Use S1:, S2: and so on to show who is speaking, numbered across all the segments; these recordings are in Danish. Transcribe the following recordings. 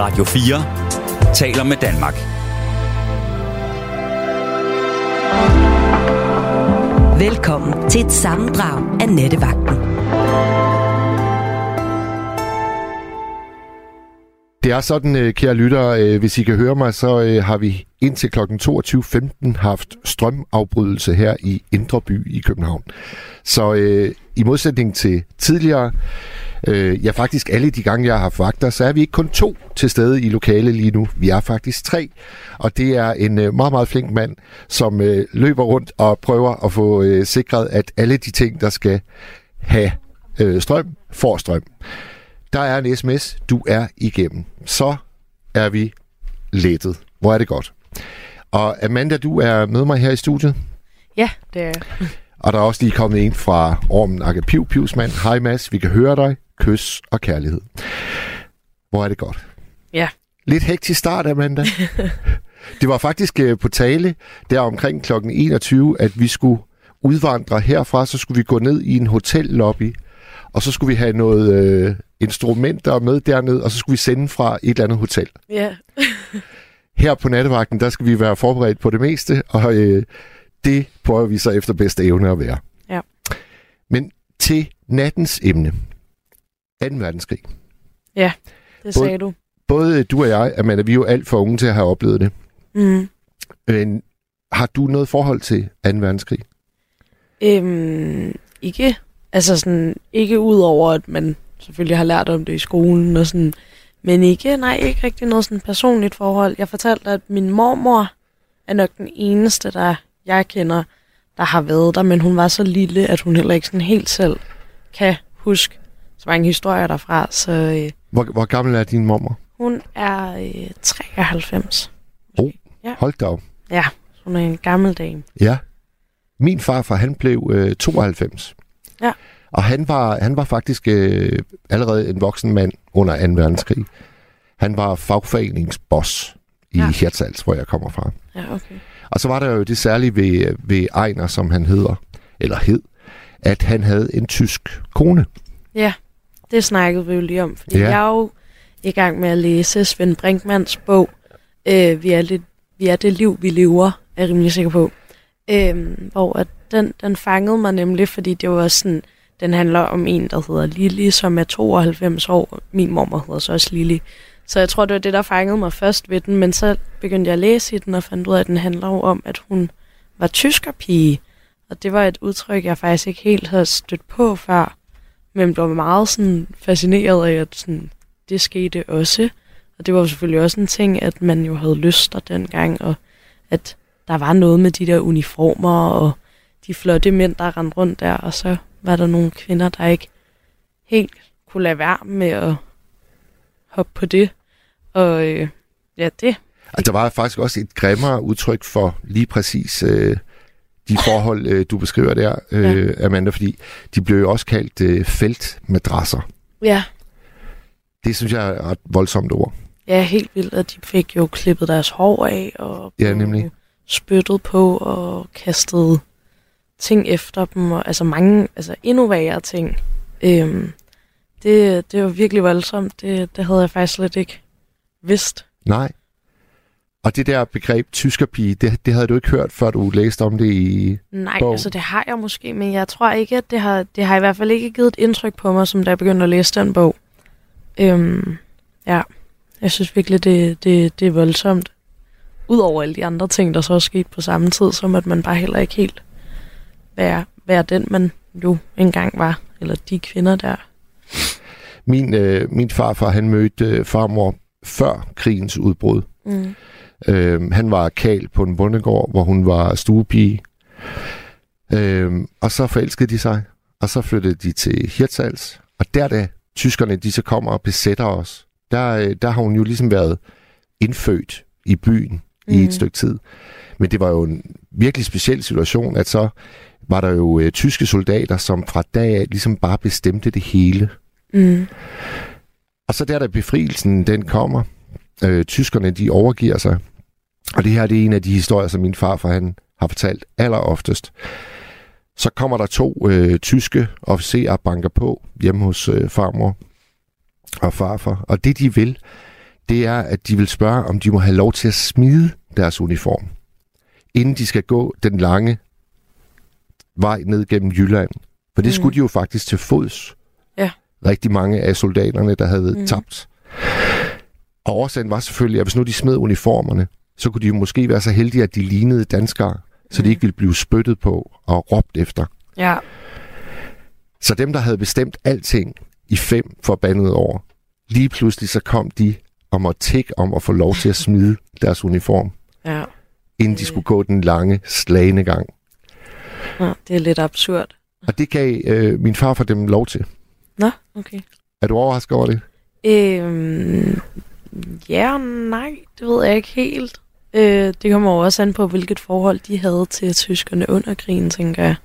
S1: Radio 4 taler med Danmark.
S2: Velkommen til et sammendrag af Nettevagten.
S3: Det er sådan, øh, kære lyttere, øh, hvis I kan høre mig, så øh, har vi indtil kl. 22.15 haft strømafbrydelse her i Indre By i København. Så øh, i modsætning til tidligere, øh, ja faktisk alle de gange, jeg har haft vagter, så er vi ikke kun to til stede i lokale lige nu. Vi er faktisk tre, og det er en øh, meget, meget flink mand, som øh, løber rundt og prøver at få øh, sikret, at alle de ting, der skal have øh, strøm, får strøm. Der er en sms, du er igennem. Så er vi lettet. Hvor er det godt. Og Amanda, du er med mig her i studiet.
S4: Ja, det er
S3: Og der er også lige kommet en fra Ormen Akke Piv Pivsmand. Hej Mads, vi kan høre dig. Kys og kærlighed. Hvor er det godt.
S4: Ja.
S3: Lidt hektisk start, Amanda. det var faktisk øh, på tale der omkring kl. 21, at vi skulle udvandre herfra, så skulle vi gå ned i en hotellobby, og så skulle vi have noget øh, instrumenter med derned, og så skulle vi sende fra et eller andet hotel.
S4: Ja.
S3: Her på nattevagten, der skal vi være forberedt på det meste, og øh, det prøver vi så efter bedste evne at være.
S4: Ja.
S3: Men til nattens emne. 2. verdenskrig.
S4: Ja, det
S3: Både-
S4: sagde du.
S3: Både du og jeg, Amanda, vi er jo alt for unge til at have oplevet det.
S4: Mm.
S3: Men har du noget forhold til 2. verdenskrig?
S4: Øhm, ikke, altså sådan, ikke ud over, at man selvfølgelig har lært om det i skolen og sådan, men ikke, nej, ikke rigtig noget sådan personligt forhold. Jeg fortalte, at min mormor er nok den eneste, der jeg kender, der har været der, men hun var så lille, at hun heller ikke sådan helt selv kan huske mange historier derfra, så øh,
S3: Hvor, hvor gammel er din mormor?
S4: hun er øh, 93.
S3: Hold da op.
S4: Ja, hun er en gammel dame.
S3: Ja. Min farfar, han blev øh, 92.
S4: Ja.
S3: Og han var, han var faktisk øh, allerede en voksen mand under 2. verdenskrig. Han var fagforeningsboss i ja.
S4: Ja.
S3: Hirtshals, hvor jeg kommer fra.
S4: Ja, okay.
S3: Og så var der jo det særlige ved, ved Ejner, som han hedder, eller hed, at han havde en tysk kone.
S4: Ja, det snakkede vi jo lige om, fordi
S3: Ja.
S4: jeg er jo i gang med at læse Svend Brinkmanns bog, øh, vi, er lidt, vi er det liv, vi lever, er jeg rimelig sikker på. Øh, hvor at den, den fangede mig nemlig, fordi det var sådan, den handler om en, der hedder Lili, som er 92 år. Min mormor hedder så også Lili. Så jeg tror, det var det, der fangede mig først ved den, men så begyndte jeg at læse i den og fandt ud af, at den handler jo om, at hun var tyskerpige. Og det var et udtryk, jeg faktisk ikke helt havde stødt på før men blev meget sådan fascineret af, at sådan, det skete også. Og det var jo selvfølgelig også en ting, at man jo havde lyster dengang, og at der var noget med de der uniformer og de flotte mænd, der rendte rundt der, og så var der nogle kvinder, der ikke helt kunne lade være med at hoppe på det. Og øh, ja, det.
S3: Og der var faktisk også et grimmere udtryk for lige præcis øh, de forhold, øh, du beskriver der, øh, ja. Amanda, fordi de blev jo også kaldt øh, feltmadrasser.
S4: Ja,
S3: Det synes jeg er et voldsomt ord.
S4: ja, helt vildt, at de fik jo klippet deres hår af, og
S3: Ja, nemlig.
S4: spyttet på og kastet ting efter dem, og altså mange, altså endnu værre ting. Øhm, det, det var virkelig voldsomt. Det, det havde jeg faktisk slet ikke vidst.
S3: Nej. Og det der begreb tyskerpige, det, det havde du ikke hørt, før du læste om det i...
S4: Nej,
S3: Bogen.
S4: altså det har jeg måske, men jeg tror ikke, at det har, det har i hvert fald ikke givet et indtryk på mig, som da jeg begyndte at læse den bog. Øhm, ja, jeg synes virkelig, det, det, det er voldsomt. Udover alle de andre ting, der så er sket på samme tid, som at man bare heller ikke helt være, være den, man jo engang var. Eller de kvinder der.
S3: Min, øh, min farfar, han mødte øh, farmor før krigens udbrud.
S4: Mm.
S3: Øh, han var kal på en bondegård, hvor hun var stuepige. Øh, og så forelskede de sig, og så flyttede de til Hirtshals. Og der, da tyskerne de så kommer og besætter os, der, øh, der har hun jo ligesom været indfødt i byen mm. i
S4: Mhm.
S3: et stykke tid. Men det var jo en virkelig speciel situation, at så var der jo øh, tyske soldater, som fra dag af ligesom bare bestemte det hele.
S4: Mm.
S3: Og så der, da befrielsen den kommer, øh, tyskerne de overgiver sig. Og det her det er en af de historier, som min farfar han har fortalt alleroftest. Så kommer der to øh, tyske officerer banker på hjemme hos øh, farmor og farfar. Og det de vil, det er, at de vil spørge, om de må have lov til at smide deres uniform, inden de skal gå den lange vej ned gennem Jylland. For det mm. skulle de jo faktisk til fods.
S4: Ja.
S3: Rigtig mange af soldaterne, der havde
S4: mm.
S3: tabt. Og årsagen var selvfølgelig, at hvis nu de smed uniformerne, så kunne de jo måske være så heldige, at de lignede danskere, så de
S4: Mm.
S3: ikke ville blive spyttet på og råbt efter.
S4: Ja.
S3: Så dem, der havde bestemt alting i fem forbandede år, lige pludselig så kom de og måtte tække om at få lov til at smide deres uniform,
S4: Ja.
S3: inden de skulle gå den lange, slagende gang.
S4: ja. Det er lidt absurd.
S3: Og det gav øh, min far for dem lov til.
S4: Nå, okay.
S3: Er du overrasket over det?
S4: Øhm, ja og nej, det ved jeg ikke helt. Øh, det kommer jo også an på, hvilket forhold de havde til tyskerne under krigen, tænker jeg.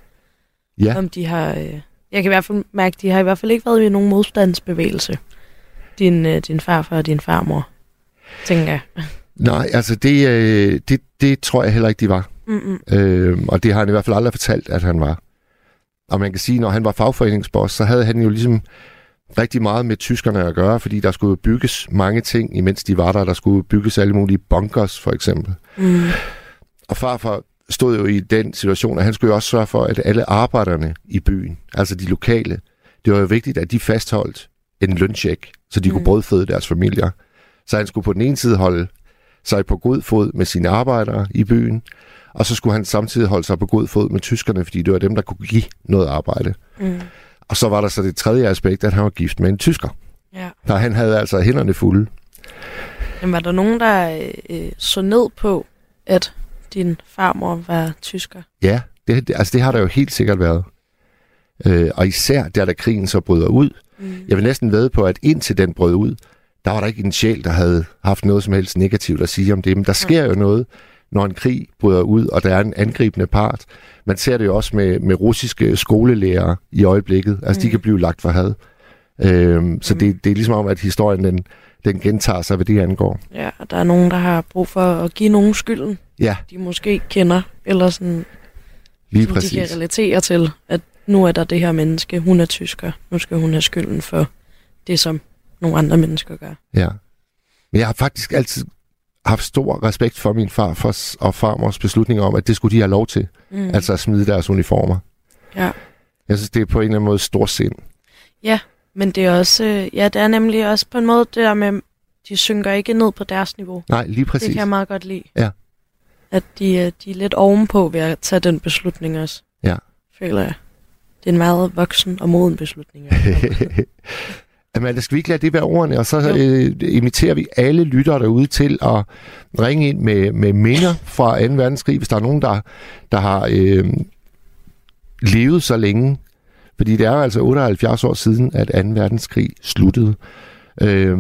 S3: Ja.
S4: Om de har... Øh, jeg kan i hvert fald mærke, at de har i hvert fald ikke været i nogen modstandsbevægelse. Din, øh, din farfar og din farmor, tænker jeg.
S3: Nej, altså det, øh, det, det tror jeg heller ikke, de var.
S4: Mm-mm.
S3: Øh, og det har han i hvert fald aldrig fortalt, at han var. Og man kan sige, når han var fagforeningsboss, så havde han jo ligesom rigtig meget med tyskerne at gøre, fordi der skulle bygges mange ting, imens de var der. Der skulle bygges alle mulige bunkers, for eksempel.
S4: Mm.
S3: Og farfar stod jo i den situation, at han skulle jo også sørge for, at alle arbejderne i byen, altså de lokale, det var jo vigtigt, at de fastholdt en løncheck, så de mm. kunne brødføde deres familier. Så han skulle på den ene side holde sig på god fod med sine arbejdere i byen, og så skulle han samtidig holde sig på god fod med tyskerne, fordi det var dem, der kunne give noget arbejde.
S4: Mm.
S3: Og så var der så det tredje aspekt, at han var gift med en tysker.
S4: Ja.
S3: Så han havde altså hænderne fulde.
S4: Men var der nogen, der øh, så ned på, at din farmor var tysker?
S3: Ja, det, det, altså det har der jo helt sikkert været. Øh, og især der, da krigen så bryder ud.
S4: Mm.
S3: Jeg vil næsten ved på, at indtil den brød ud, der var der ikke en sjæl, der havde haft noget som helst negativt at sige om det. Men der sker jo noget, når en krig bryder ud, og der er en angribende part. Man ser det jo også med, med russiske skolelærere i øjeblikket. Altså, mm. de
S4: Mm.
S3: kan blive lagt for had. Øhm, så det, det er ligesom om, at historien den, den gentager sig, hvad det angår.
S4: Ja, og der er nogen, der har brug for at give nogen skylden,
S3: Ja,
S4: de måske kender, eller sådan,
S3: lige
S4: som
S3: præcis.
S4: de kan relatere til, at nu er der det her menneske, hun er tysker, nu skal hun have skylden for det, som nogle andre mennesker gør.
S3: Ja. Men jeg har faktisk altid haft stor respekt for min far for, og farmors beslutning om, at det skulle de have lov til.
S4: Mm.
S3: Altså at smide deres uniformer.
S4: Ja.
S3: Jeg synes, det er på en eller anden måde stor sind.
S4: Men det er også, øh, ja, det er nemlig også på en måde det der med, de synker ikke ned på deres niveau.
S3: Nej, lige præcis.
S4: Det kan jeg meget godt lide.
S3: Ja.
S4: At de, øh, de er lidt ovenpå ved at tage den beslutning også.
S3: Ja.
S4: Føler jeg. Det er en meget voksen og moden beslutning.
S3: Amanda, skal vi ikke lade det være ordene, og så øh, inviterer vi alle lyttere derude til at ringe ind med, med minder fra 2. verdenskrig, hvis der er nogen, der, der har øh, levet så længe. Fordi det er jo altså 78 år siden, at 2. verdenskrig sluttede. Øh,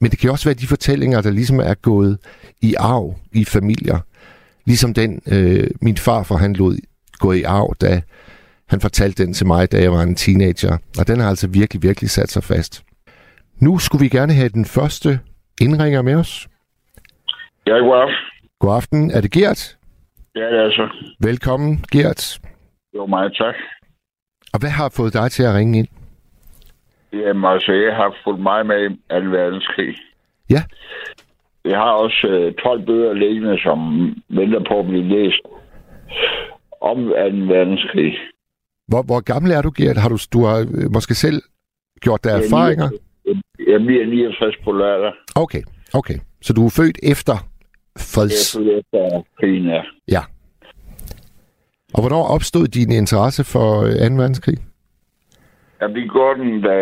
S3: men det kan også være de fortællinger, der ligesom er gået i arv i familier. Ligesom den, øh, min far for han lod gå i arv, da han fortalte den til mig, da jeg var en teenager. Og den har altså virkelig, virkelig sat sig fast. Nu skulle vi gerne have den første indringer med os.
S5: Ja, god aften.
S3: God aften. Er det Gert?
S5: Ja, det er så.
S3: Velkommen, Gert.
S5: Jo, meget tak.
S3: Og hvad har fået dig til at ringe ind?
S5: Jamen, altså, jeg har fulgt meget med i 2. verdenskrig.
S3: Ja.
S5: Jeg har også øh, 12 bøger liggende, som venter på at blive læst om 2. verdenskrig.
S3: Hvor, hvor gammel er du, Gert? Har du, du har øh, måske selv gjort dig
S5: er
S3: erfaringer?
S5: 69 Jeg bliver 69 på lørdag.
S3: Okay, okay. Så du er født efter
S5: Jeg
S3: freds...
S5: er født efter krigen er.
S3: Ja. Og hvornår opstod din interesse for øh, 2. verdenskrig?
S5: Jeg blev godt den, da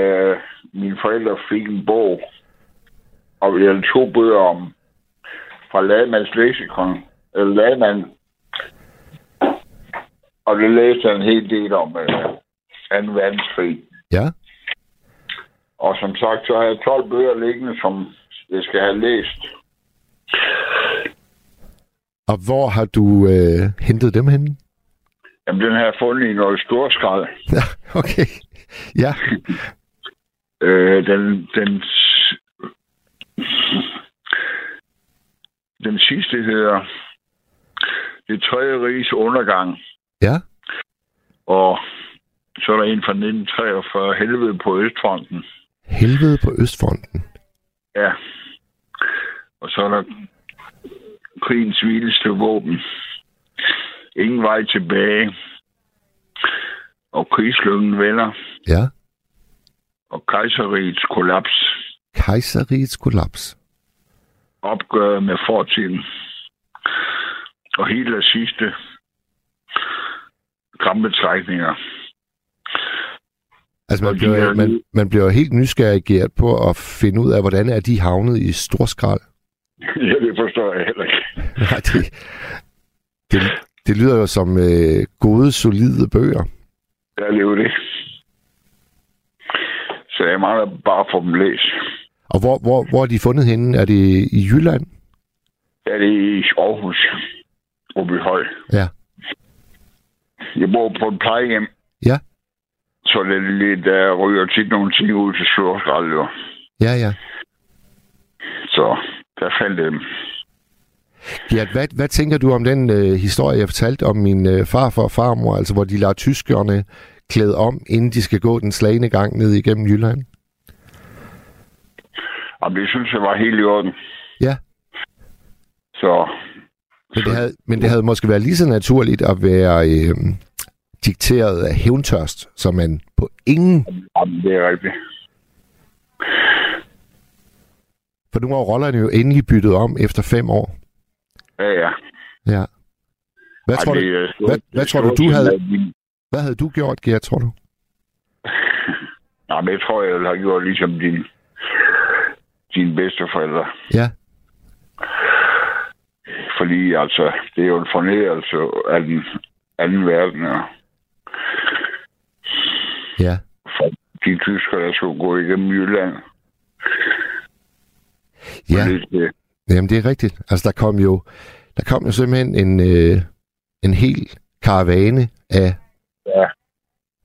S5: mine forældre fik en bog. Og jeg to bøger om fra Lademands leksikon. Eller Lademand. Og det læste jeg en hel del om øh, 2. verdenskrig.
S3: Ja.
S5: Og som sagt, så har jeg 12 bøger liggende, som jeg skal have læst.
S3: Og hvor har du øh, hentet dem henne?
S5: Jamen, den har jeg fundet i noget storskrald.
S3: Ja, okay. Ja,
S5: Øh, den, den, den sidste hedder Det tredje riges undergang.
S3: Ja.
S5: Og så er der en fra 1943, Helvede på Østfronten.
S3: Helvede på Østfronten.
S5: Ja. Og så er der krigens vildeste våben. Ingen vej tilbage. Og krigslykken vender.
S3: Ja.
S5: Og kejserigets kollaps.
S3: Kejserigets kollaps.
S5: Opgøret med fortiden. Og helt af sidste krampetrækninger.
S3: Altså, man bliver,
S5: er
S3: man, man bliver helt nysgerrig på at finde ud af, hvordan er de havnet i storskrald.
S5: ja, det forstår jeg heller ikke.
S3: Nej, det, det, det lyder jo som øh, gode, solide bøger.
S5: Jeg lever det. Så jeg mangler bare at få dem læst.
S3: Og hvor, hvor, hvor er de fundet henne? Er det i Jylland?
S5: Ja, det er i Aarhus. Oppe i Høj.
S3: Ja.
S5: Jeg bor på et plejehjem.
S3: Ja.
S5: Så det er lidt, der ryger tit nogle ting ud til slåskrald, jo.
S3: Ja, ja.
S5: Så der faldt dem.
S3: Gert, hvad, hvad tænker du om den øh, historie, jeg fortalte om min øh, farfar og farmor, altså hvor de lader tyskerne klæde om, inden de skal gå den slagende gang ned igennem Jylland?
S5: Og det synes jeg var helt i orden.
S3: Ja.
S5: Så
S3: Men det, havde, men det havde måske været lige så naturligt at være øh, dikteret af hævntørst, som man på ingen...
S5: jamen, det er rigtigt.
S3: For nu var rollerne jo endelig byttet om efter fem år.
S5: Ja, ja.
S3: Ja. Hvad,
S5: Ej,
S3: tror,
S5: det
S3: du,
S5: er stort-
S3: hvad, hvad tror du, du havde-
S5: vi-
S3: hvad havde du gjort, Gert, tror du?
S5: Nej, men jeg tror, jeg har gjort ligesom din, dine bedsteforældre.
S3: Ja.
S5: Fordi altså, det er jo en fornedrelse af den anden verden. Og
S3: Ja.
S5: for de tyskere, der skulle gå igennem Jylland.
S3: Ja,
S5: Det, det,
S3: jamen det er rigtigt. Altså der kom jo, der kom jo simpelthen en, øh, en hel karavane af
S5: Ja.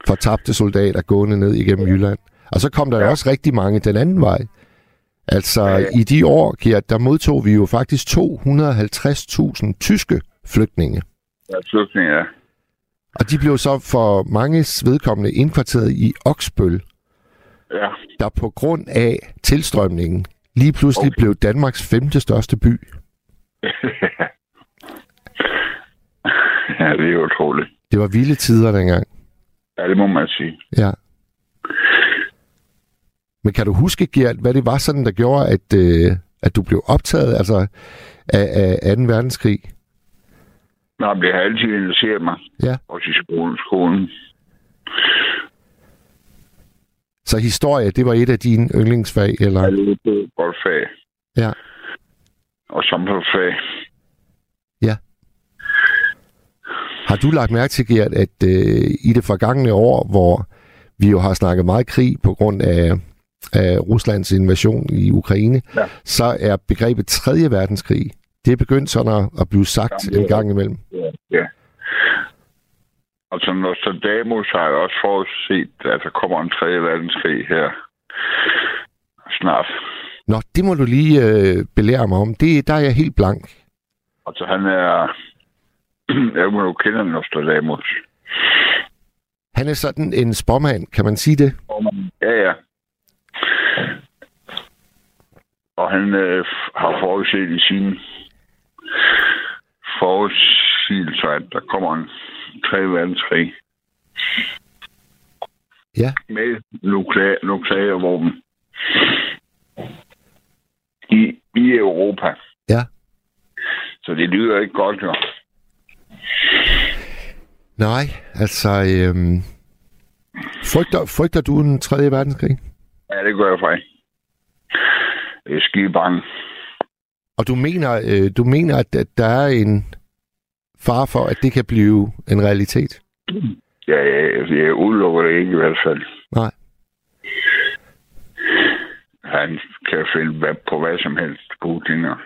S3: fortabte soldater gående ned igennem Jylland. Og så kom der ja. jo
S5: Ja.
S3: også rigtig mange den anden vej. Altså ja,
S5: Ja,
S3: ja.
S5: ja.
S3: i de år, Gert, der modtog vi jo faktisk 250.000 tyske flygtninge.
S5: er flygtning, ja.
S3: Og de blev så for manges vedkommende indkvarteret i Oksbøl,
S5: Ja,
S3: der på grund af tilstrømningen lige pludselig okay. Blev Danmarks femte største by.
S5: ja det er utroligt.
S3: Det var vilde tider dengang.
S5: Ja, det må man sige.
S3: Ja. Men kan du huske, Gert, hvad det var sådan, der gjorde, at, øh, at du blev optaget altså, af, af 2. verdenskrig?
S5: Men det har altid interesseret mig.
S3: Ja.
S5: Også i skolen. skolen.
S3: Så historie, det var et af dine yndlingsfag, eller?
S5: Jeg er på et godt fag.
S3: Ja.
S5: Og samfundsfag.
S3: Har du lagt mærke til, Gert, at øh, i det forgangne år, hvor vi jo har snakket meget krig på grund af, af Ruslands invasion i Ukraine,
S5: Ja.
S3: så er begrebet 3. verdenskrig, det er begyndt sådan at, at blive sagt
S5: Jamen,
S3: en gang imellem.
S5: Ja. ja. Som Nostradamus har jeg også forudset, at der kommer en 3. verdenskrig her snart.
S3: Nå, det må du lige øh, belære mig om. Det, der er jeg helt blank.
S5: Altså han er... jeg må jo kende Nostradamus.
S3: Han er sådan en spåmand, kan man sige det?
S5: Ja, ja. Og han øh, har forudset i sine forudsigelser, at der kommer en 3. verdenskrig
S3: Ja.
S5: med nukleære våben i, i Europa.
S3: Ja.
S5: Så det lyder ikke godt, jo.
S3: Nej, altså... Øhm, frygter, frygter du en 3. verdenskrig?
S5: Ja, det gør jeg faktisk. Er skide bange.
S3: Og du mener, øh, du mener at, der er en far for, at det kan blive en realitet?
S5: Ja, jeg, jeg udelukker det ikke i hvert fald.
S3: Nej.
S5: Han kan finde hvad, på hvad som helst, Putin og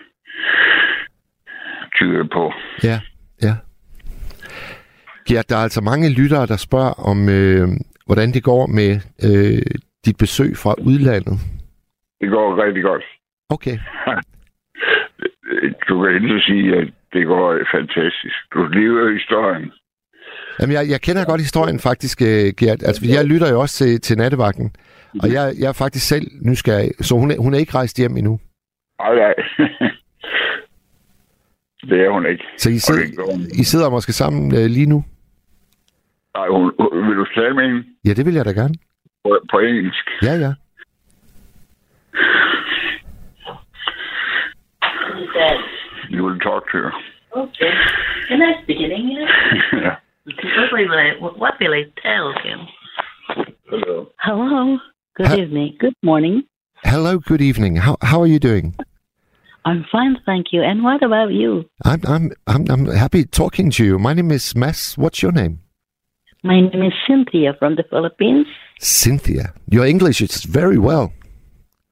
S5: tyre på.
S3: Ja, ja. Gert, der er altså mange lyttere, der spørger om, øh, hvordan det går med øh, dit besøg fra udlandet.
S5: Det går rigtig godt.
S3: Okay.
S5: Du kan ikke sige, at det går fantastisk. Du lever historien.
S3: Jamen, jeg, jeg kender godt historien faktisk, øh, Gert. Altså, jeg lytter jo også til, til nattevagten, og jeg, jeg er faktisk selv nysgerrig, så hun er, hun er ikke rejst hjem endnu.
S5: Nej, nej. det er hun ikke.
S3: Så I,
S5: Og det
S3: sid,
S5: gør hun.
S3: I sidder måske sammen øh, lige nu?
S5: Nej, hun, vil du tale med hende
S3: Ja, det vil jeg da gerne.
S5: på, på engelsk?
S3: Ja, ja.
S5: You will talk to her.
S6: Okay. Can I speak in English?
S5: yeah.
S6: What will I, what will I tell him?
S5: Hello.
S6: Hello. Good
S3: Ha-
S6: evening. Good morning.
S3: Hello, good evening. How, how are you doing?
S6: I'm fine, thank you. And what about you?
S3: I'm, I'm, I'm, I'm happy talking to you. My name is Mass. What's your name?
S6: My name is Cynthia from the Philippines.
S3: Cynthia. Your English is very well.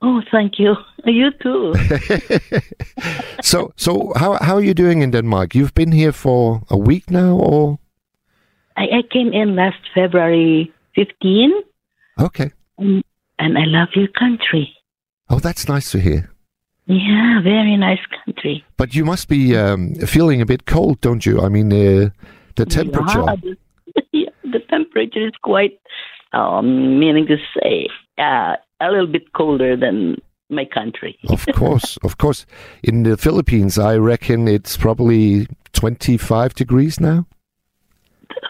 S6: Oh, thank you. You too.
S3: So, so how, how are you doing in Denmark? You've been here for a week now, or?
S6: I, I came in last February 15,
S3: Okay.
S6: and, and I love your country.
S3: Oh, that's nice to hear.
S6: Yeah, very nice country.
S3: But you must be um, feeling a bit cold, don't you? I mean, uh, the temperature.
S6: Yeah, the, yeah, the temperature is quite, um, meaning to say, uh, a little bit colder than my country.
S3: of course, of course. In the Philippines, I reckon it's probably 25 degrees now.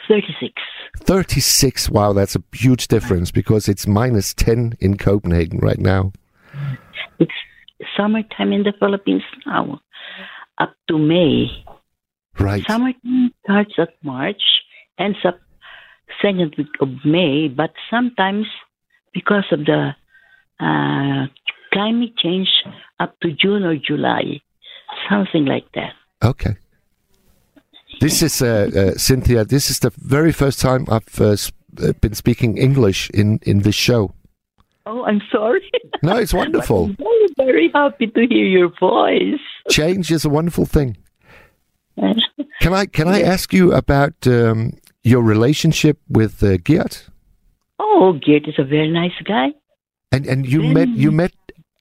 S6: 36.
S3: 36. Wow, that's a huge difference because it's minus 10 in Copenhagen right now.
S6: It's summertime in the Philippines now, up to May.
S3: Right.
S6: Summertime starts at March, ends up second week of May, but sometimes because of the uh, climate change, up to June or July, something like that.
S3: Okay. This is uh, uh, Cynthia. This is the very first time I've uh, uh, been speaking English in in this show.
S6: Oh, I'm sorry.
S3: No, it's wonderful.
S6: I'm very, very happy to hear your voice.
S3: Change is a wonderful thing. Can I can I ask you about um, your relationship with uh, Geert?
S6: oh, Geert is a very nice guy.
S3: And and you met you met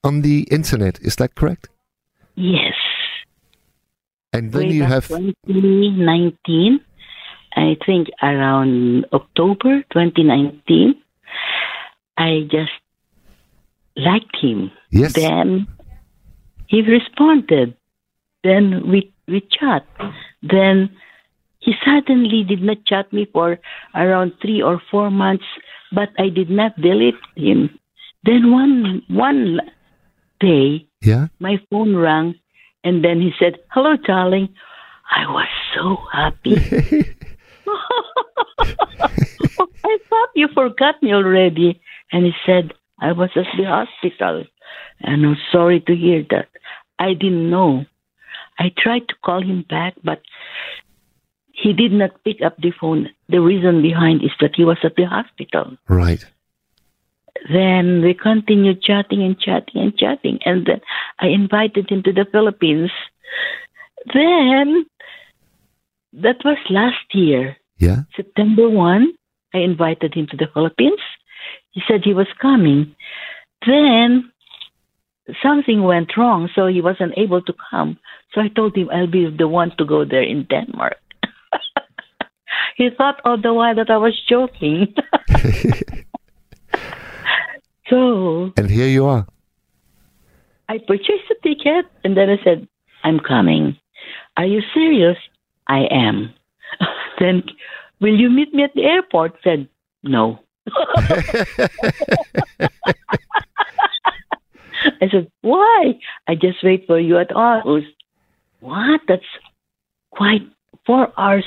S3: on the internet. Is that correct?
S6: Yes.
S3: And then
S6: Way
S3: you have
S6: 2019, I think around October 2019, I just liked him.
S3: yes.
S6: Then he responded. Then we we chat. Then he suddenly did not chat me for around three or four months, but I did not delete him. Then one one day
S3: Yeah.
S6: my phone rang and then he said, Hello, darling. I was so happy. I thought you forgot me already. And he said, I was at the hospital. And I'm sorry to hear that. I didn't know. I tried to call him back, but he did not pick up the phone. The reason behind is that he was at the hospital.
S3: Right.
S6: Then we continued chatting and chatting and chatting. And then I invited him to the Philippines. Then, that was last year,
S3: Yeah.
S6: September 1. I invited him to the Philippines. He said he was coming. Then, something went wrong, so he wasn't able to come. So I told him I'll be the one to go there in Denmark. he thought all the while that I was joking. so
S3: And here you are.
S6: I purchased a ticket and then I said, I'm coming. Are you serious? I am. then, will you meet me at the airport? said, no. I said, why? I just wait for you at Aarhus. What? That's quite four hours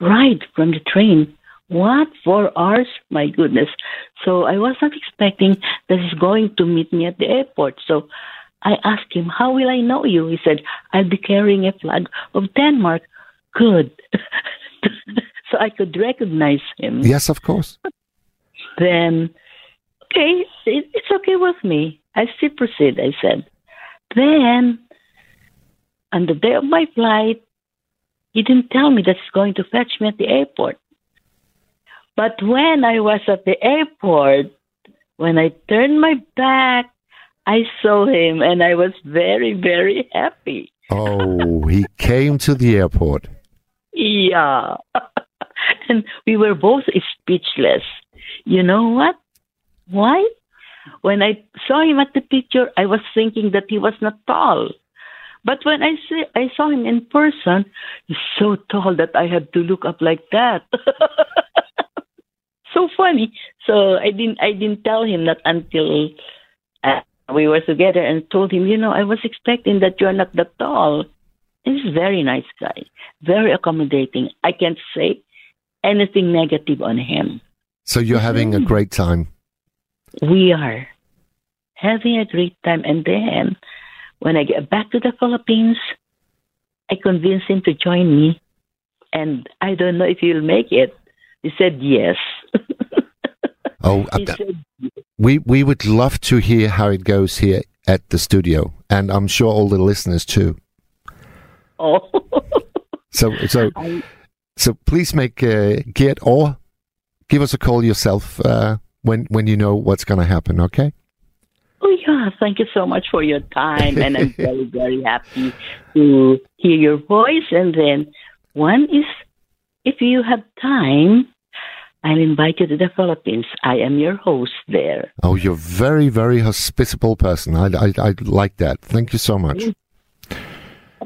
S6: ride from the train. What? Four hours? My goodness. So I was not expecting that he's going to meet me at the airport. So I asked him, How will I know you? He said, I'll be carrying a flag of Denmark. Good. so I could recognize him.
S3: Yes, of course.
S6: Then, okay, it's okay with me. I still proceed, I said. Then, on the day of my flight, he didn't tell me that he's going to fetch me at the airport. But when I was at the airport, when I turned my back, I saw him and I was very, very happy.
S3: Oh, he came to the airport.
S6: Yeah. and we were both speechless. You know what? Why? When I saw him at the picture, I was thinking that he was not tall. But when I see, I saw him in person, he's so tall that I had to look up like that. so funny. So I didn't I didn't tell him that until uh, we were together and told him, you know, I was expecting that you're not that tall. He's a very nice guy, very accommodating. I can't say anything negative on him.
S3: So you're having a great time.
S6: We are having a great time. And then when I get back to the Philippines, I convinced him to join me. And I don't know if he'll make it. He said yes.
S3: Oh,
S6: said,
S3: we we would love to hear how it goes here at the studio, and I'm sure all the listeners too.
S6: oh.
S3: So so
S6: I-
S3: so please make uh, Gert or give us a call yourself uh, when when you know what's going to happen. Okay.
S6: Oh yeah, thank you so much for your time, and I'm very very happy to hear your voice. And then one is, if you have time, I'll invite you to the Philippines. I am your host there.
S3: Oh, you're very very hospitable person. I I, I like that. Thank you so much.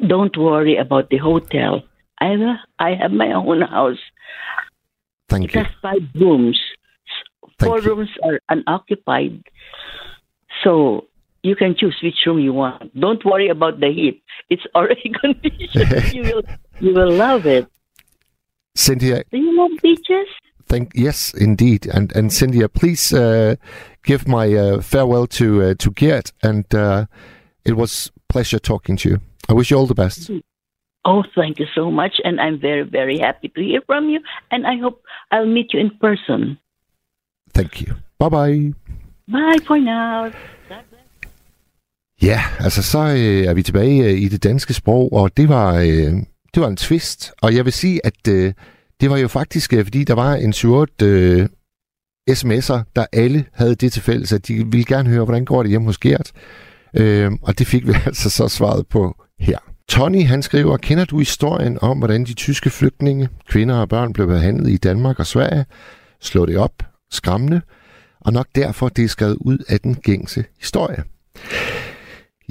S6: Don't worry about the hotel. I have, I have my own house.
S3: Thank
S6: It
S3: you.
S6: has five rooms.
S3: Thank
S6: Four
S3: you.
S6: rooms are unoccupied, so you can choose which room you want. Don't worry about the heat. It's already conditioned. you will you will love it.
S3: Cynthia,
S6: Do you love beaches?
S3: Thank yes, indeed, and and Cynthia, please uh, give my uh, farewell to uh, to Gert, and uh, it was pleasure talking to you. I wish you all the best.
S6: Oh, thank you so much, and I'm very very happy to hear from you. And I hope I'll meet you in person.
S3: Thank you. Bye bye.
S6: Bye for now.
S3: Ja, altså så øh, er vi tilbage øh, i det danske sprog, og det var øh, det var en twist, og jeg vil sige, at øh, det var jo faktisk, øh, fordi der var en 7 øh, sms'er, der alle havde det til fælles, at de ville gerne høre, hvordan går det hjemme hos Gert. Øh, og det fik vi altså så svaret på her. Tony han skriver, kender du historien om, hvordan de tyske flygtninge, kvinder og børn blev behandlet i Danmark og Sverige? Slå det op, skræmmende, og nok derfor det er skrevet ud af den gængse historie.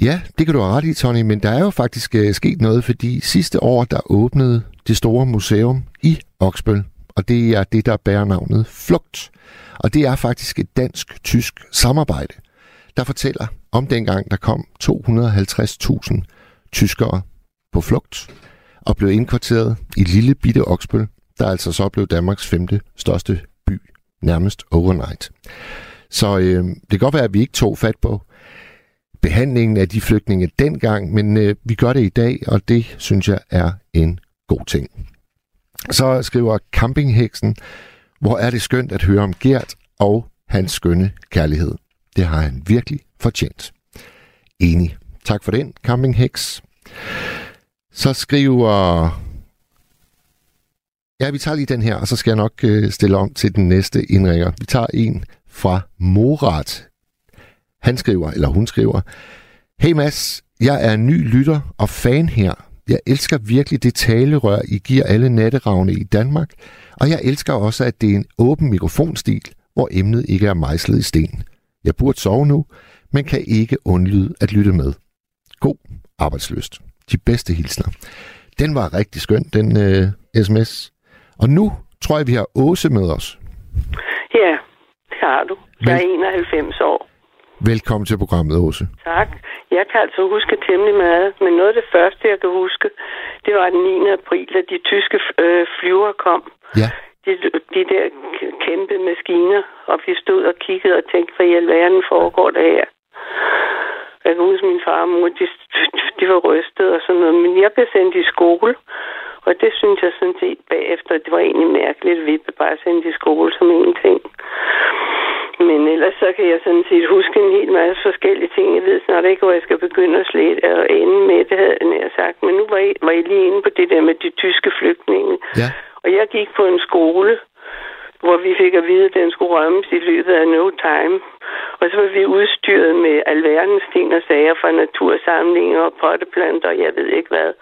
S3: Ja, det kan du have ret i, Tony, men der er jo faktisk øh, sket noget, fordi sidste år, der åbnede det store museum i Oksbøl, og det er det, der bærer navnet Flugt. Og det er faktisk et dansk-tysk samarbejde, der fortæller om dengang, der kom 250.000 tyskere på flugt og blev indkvarteret i lille bitte Oksbøl, der altså så blev Danmarks femte største by, nærmest overnight. Så øh, det kan godt være, at vi ikke tog fat på behandlingen af de flygtninge dengang, men øh, vi gør det i dag, og det synes jeg er en god ting. Så skriver Campingheksen, hvor er det skønt at høre om Gert og hans skønne kærlighed. Det har han virkelig fortjent. Enig. Tak for den, Campingheks. Så skriver... Ja, vi tager lige den her, og så skal jeg nok øh, stille om til den næste indringer. Vi tager en fra Morat han skriver, eller hun skriver, Hey Mads, jeg er ny lytter og fan her. Jeg elsker virkelig det talerør, I giver alle natteravne i Danmark, og jeg elsker også, at det er en åben mikrofonstil, hvor emnet ikke er mejslet i sten. Jeg burde sove nu, men kan ikke undlyde at lytte med. God arbejdsløst. De bedste hilsner. Den var rigtig skøn, den øh, sms. Og nu tror jeg, vi har Åse med os.
S7: Ja, det har du. Jeg er
S3: Vel-
S7: 91 år.
S3: Velkommen til programmet, Åse.
S7: Tak. Jeg kan altså huske temmelig meget, men noget af det første, jeg kan huske, det var den 9. april, da de tyske øh, flyver kom.
S3: Ja,
S7: De, de der kæmpe maskiner, og vi stod og kiggede og tænkte, hvad i alverden foregår der her? Jeg kan huske, min far og mor, de, de var rystet og sådan noget, men jeg blev sendt i skole, og det synes jeg sådan set bagefter, det var egentlig mærkeligt, at vi blev bare sendt i skole som ingenting. Men ellers så kan jeg sådan set huske en hel masse forskellige ting. Jeg ved snart ikke, hvor jeg skal begynde at slet og ende med det, havde jeg nær sagt. Men nu var I, var I lige inde på det der med de tyske flygtninge.
S3: ja,
S7: Og jeg gik på en skole, hvor vi fik at vide, at den skulle rømmes i løbet af no time. Og så var vi udstyret med alverdens ting og sager fra natursamlinger og potteplanter, og jeg ved ikke hvad.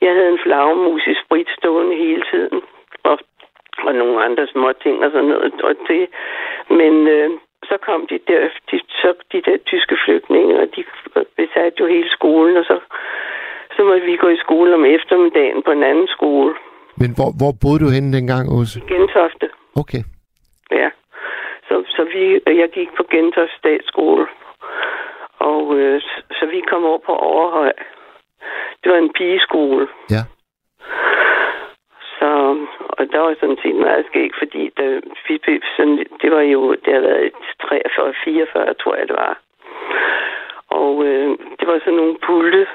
S7: Jeg havde en flagmus i sprit stående hele tiden. Og, og nogle andre små ting og sådan noget. Og det, men øh, så kom de der, de, så de der tyske flygtninge, og de besatte jo hele skolen, og så måtte vi gå i skole om eftermiddagen på en anden skole.
S3: Men hvor, hvor boede du henne dengang, Åse?
S7: Gentofte.
S3: Okay.
S7: Ja. Så, så vi, jeg gik på Gentofte Statsskole. Og øh, så- så vi kom over på Overhøj. Det var en pigeskole.
S3: Ja.
S7: Og der var sådan set meget skægt, fordi der, vi, blev sådan, det var jo, det har været 43, 44, tror jeg det var. Og øh, det var sådan nogle pulte.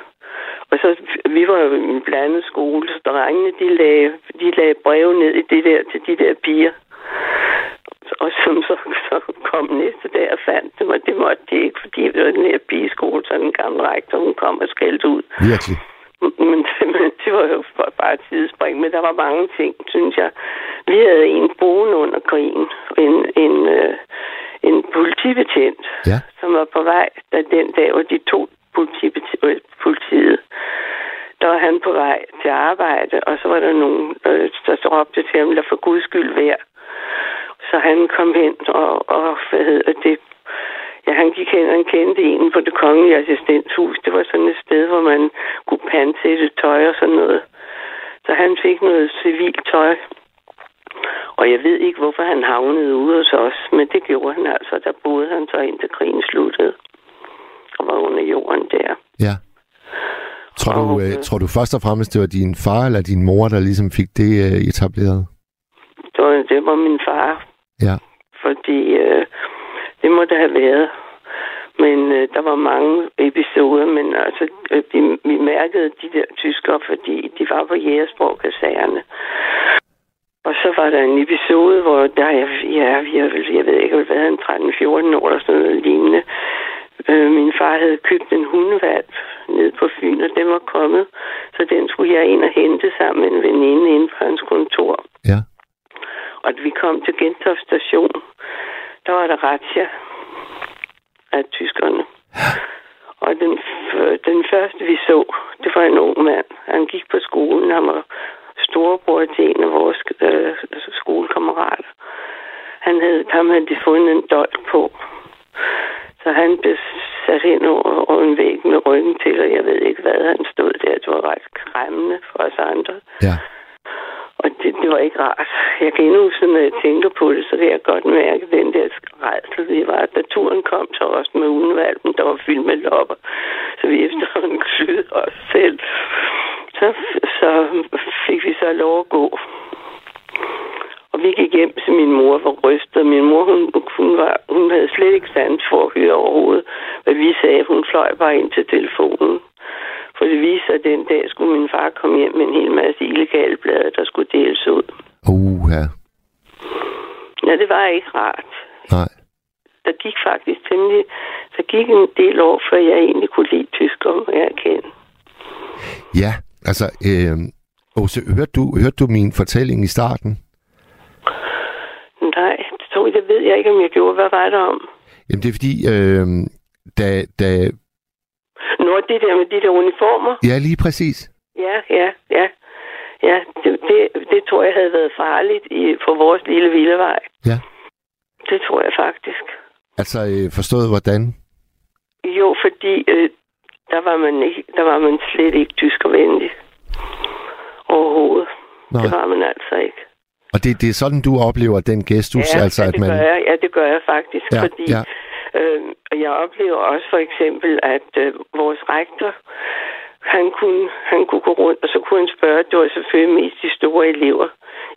S7: Og så, vi var jo en blandet skole, så drengene, de lagde, de lagde breve ned i det der, til de der piger. Og som så, så kom næste dag og fandt dem, og det måtte de ikke, fordi det var den her pigeskole, så den gamle rektor, hun kom og skældte ud.
S3: Virkelig.
S7: Men, men det var jo bare- et sidespring, men der var mange ting, synes jeg. Vi havde en boende under krigen, en, en, øh, en politibetjent,
S3: Ja.
S7: som var på vej, da den dag, hvor de to politibetjent, øh, politiet, der var han på vej til arbejde, og så var der nogen, øh, der så råbte til ham, lad for guds skyld være. Så han kom hen og, og hvad hedder det, Ja, han gik hen, og han kendte en på det kongelige assistenshus. Det var sådan et sted, hvor man kunne pansætte tøj og sådan noget. Så han fik noget civilt tøj. Og jeg ved ikke, hvorfor han havnede ude hos os, men det gjorde han altså. Der boede han så indtil krigen sluttede. Og var under jorden der.
S3: Ja. Tror du,
S7: Og,
S3: øh,
S7: øh,
S3: tror du først og fremmest, det var din far eller din mor, der ligesom fik det øh, etableret?
S7: Det var, det var min far.
S3: Ja.
S7: Fordi øh, det må det have været. Men øh, der var mange episoder, men altså, øh, vi, vi mærkede de der tyskere, fordi de var på Jægersborg kaserne. Og så var der en episode, hvor der, jeg, ja, jeg, jeg ved ikke, hvad han 13-14 år eller sådan noget lignende. Øh, min far havde købt en hundevalp ned på Fyn, og den var kommet. Så den skulle jeg ind og hente sammen med en veninde inde på hans kontor.
S3: Ja.
S7: Og vi kom til Gentofte station, der var der razzia af tyskerne. Og den, den første, vi så, det var en ung mand. Han gik på skolen. Han var storebror til en af vores øh, skolekammerater. Han havde, ham havde de fundet en dolk på. Så han blev sat ind over, over en væg med ryggen til, og jeg ved ikke, hvad han stod der. Det var ret skræmmende for os andre.
S3: Ja.
S7: Og det, det var ikke rart. Jeg kan endnu, sådan, når jeg tænker på det, så kan jeg godt mærke den der rejsel. Det var, da turen kom til os med udenvalpen, der var fyldt med lopper. Så vi efterhånden syede os selv. Så, så fik vi så lov at gå. Og vi gik hjem til min mor var rystet. Min mor, hun, hun, var, hun havde slet ikke sans for at høre overhovedet, hvad vi sagde. Hun fløj bare ind til telefonen. For det viste sig, at den dag skulle min far komme hjem med en hel masse illegale blade, der skulle deles ud.
S3: Uh, ja.
S7: Ja, det var ikke rart.
S3: Nej.
S7: Der gik faktisk temmelig... Der gik en del år, før jeg egentlig kunne lide tysker, må jeg erkende.
S3: Ja, altså, øh, Åse, hørte du, hørte du min fortælling i starten?
S7: Nej, det, tror, det ved jeg ikke, om jeg gjorde. Hvad var det om?
S3: Jamen, det er fordi, øh, da, da...
S7: Nå, det der med de der uniformer.
S3: Ja, lige præcis.
S7: Ja, ja, ja. Ja, det, det, det tror jeg havde været farligt i, på vores lille vildevej.
S3: Ja.
S7: Det tror jeg faktisk.
S3: Altså, øh, forstået hvordan?
S7: Jo, fordi øh, der, var man ikke, der var man slet ikke tyskervenlig. Overhovedet.
S3: Nej.
S7: Det var man altså ikke.
S3: Og det, det er sådan, du oplever den gestus,
S7: ja,
S3: altså,
S7: ja,
S3: at
S7: det
S3: man...
S7: gør jeg. Ja, det gør jeg faktisk,
S3: Ja,
S7: fordi
S3: ja
S7: øh, jeg oplever også for eksempel, at øh, vores rektor, han kunne, han kunne gå rundt, og så kunne han spørge, det var selvfølgelig mest de store elever.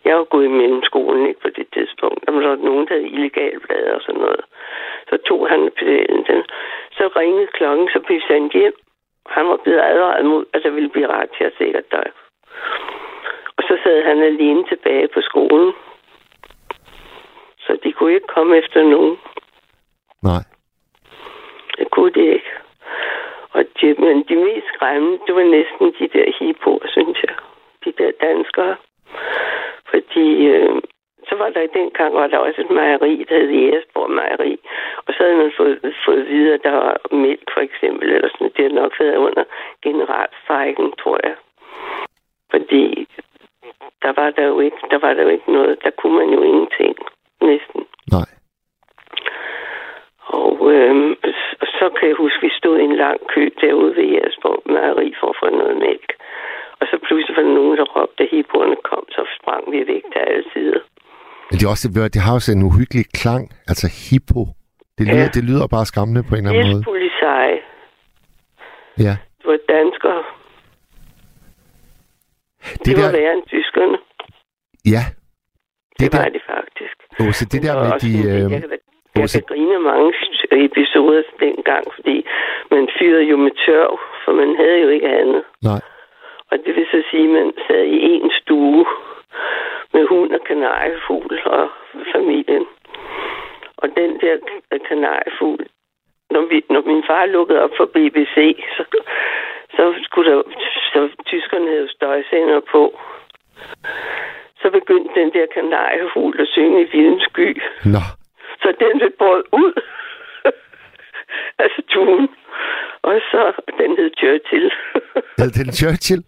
S7: Jeg var gået i mellemskolen ikke på det tidspunkt. Der var nogen, der havde illegale blade og sådan noget. Så tog han pedalen. Så ringede klokken, så blev vi sendt hjem. Han var blevet advaret mod, at der ville blive ret til at sikkert dig. Og så sad han alene tilbage på skolen. Så de kunne ikke komme efter nogen.
S3: Nej.
S7: Det kunne det ikke. Og de, men de mest skræmmende, det var næsten de der hippoer, synes jeg. De der danskere. Fordi øh, så var der i den var der også et mejeri, der hed Jægersborg Mejeri. Og så havde man fået, fået videre, at der var mælk for eksempel, eller sådan Det har nok været under generalstrækken, tror jeg. Fordi der var der jo ikke, der var der jo ikke noget, der kunne man jo ingenting, næsten.
S3: Nej
S7: øh, så kan jeg huske, at vi stod i en lang kø derude ved Jægersborg Mejeri for at få noget mælk. Og så pludselig var der nogen, der råbte, at hiboerne kom, så sprang vi væk til alle sider.
S3: Men det, er også, det har også en uhyggelig klang, altså hippo. Det lyder,
S7: ja.
S3: det lyder bare skræmmende på en eller anden måde.
S7: Polizei.
S3: Ja.
S7: Det var danskere.
S3: Det,
S7: det
S3: der...
S7: var værre end tyskerne.
S3: Ja.
S7: Det,
S3: det
S7: der... var det faktisk.
S3: Oh, så det der
S7: og
S3: med de... Øh...
S7: Jeg kan da jeg kan grine mange episoder dengang, fordi man fyrede jo med tørv, for man havde jo ikke andet.
S3: nej,
S7: Og det vil så sige, at man sad i en stue med hund og kanariefugl og familien. Og den der kanariefugl, når, vi, når min far lukkede op for BBC, så, så skulle der, så tyskerne havde støjsender på. Så begyndte den der kanariefugl at synge i vildens sky.
S3: nå,
S7: Så den blev båret ud af stuen. Og så, den hed Churchill.
S3: hed den Churchill?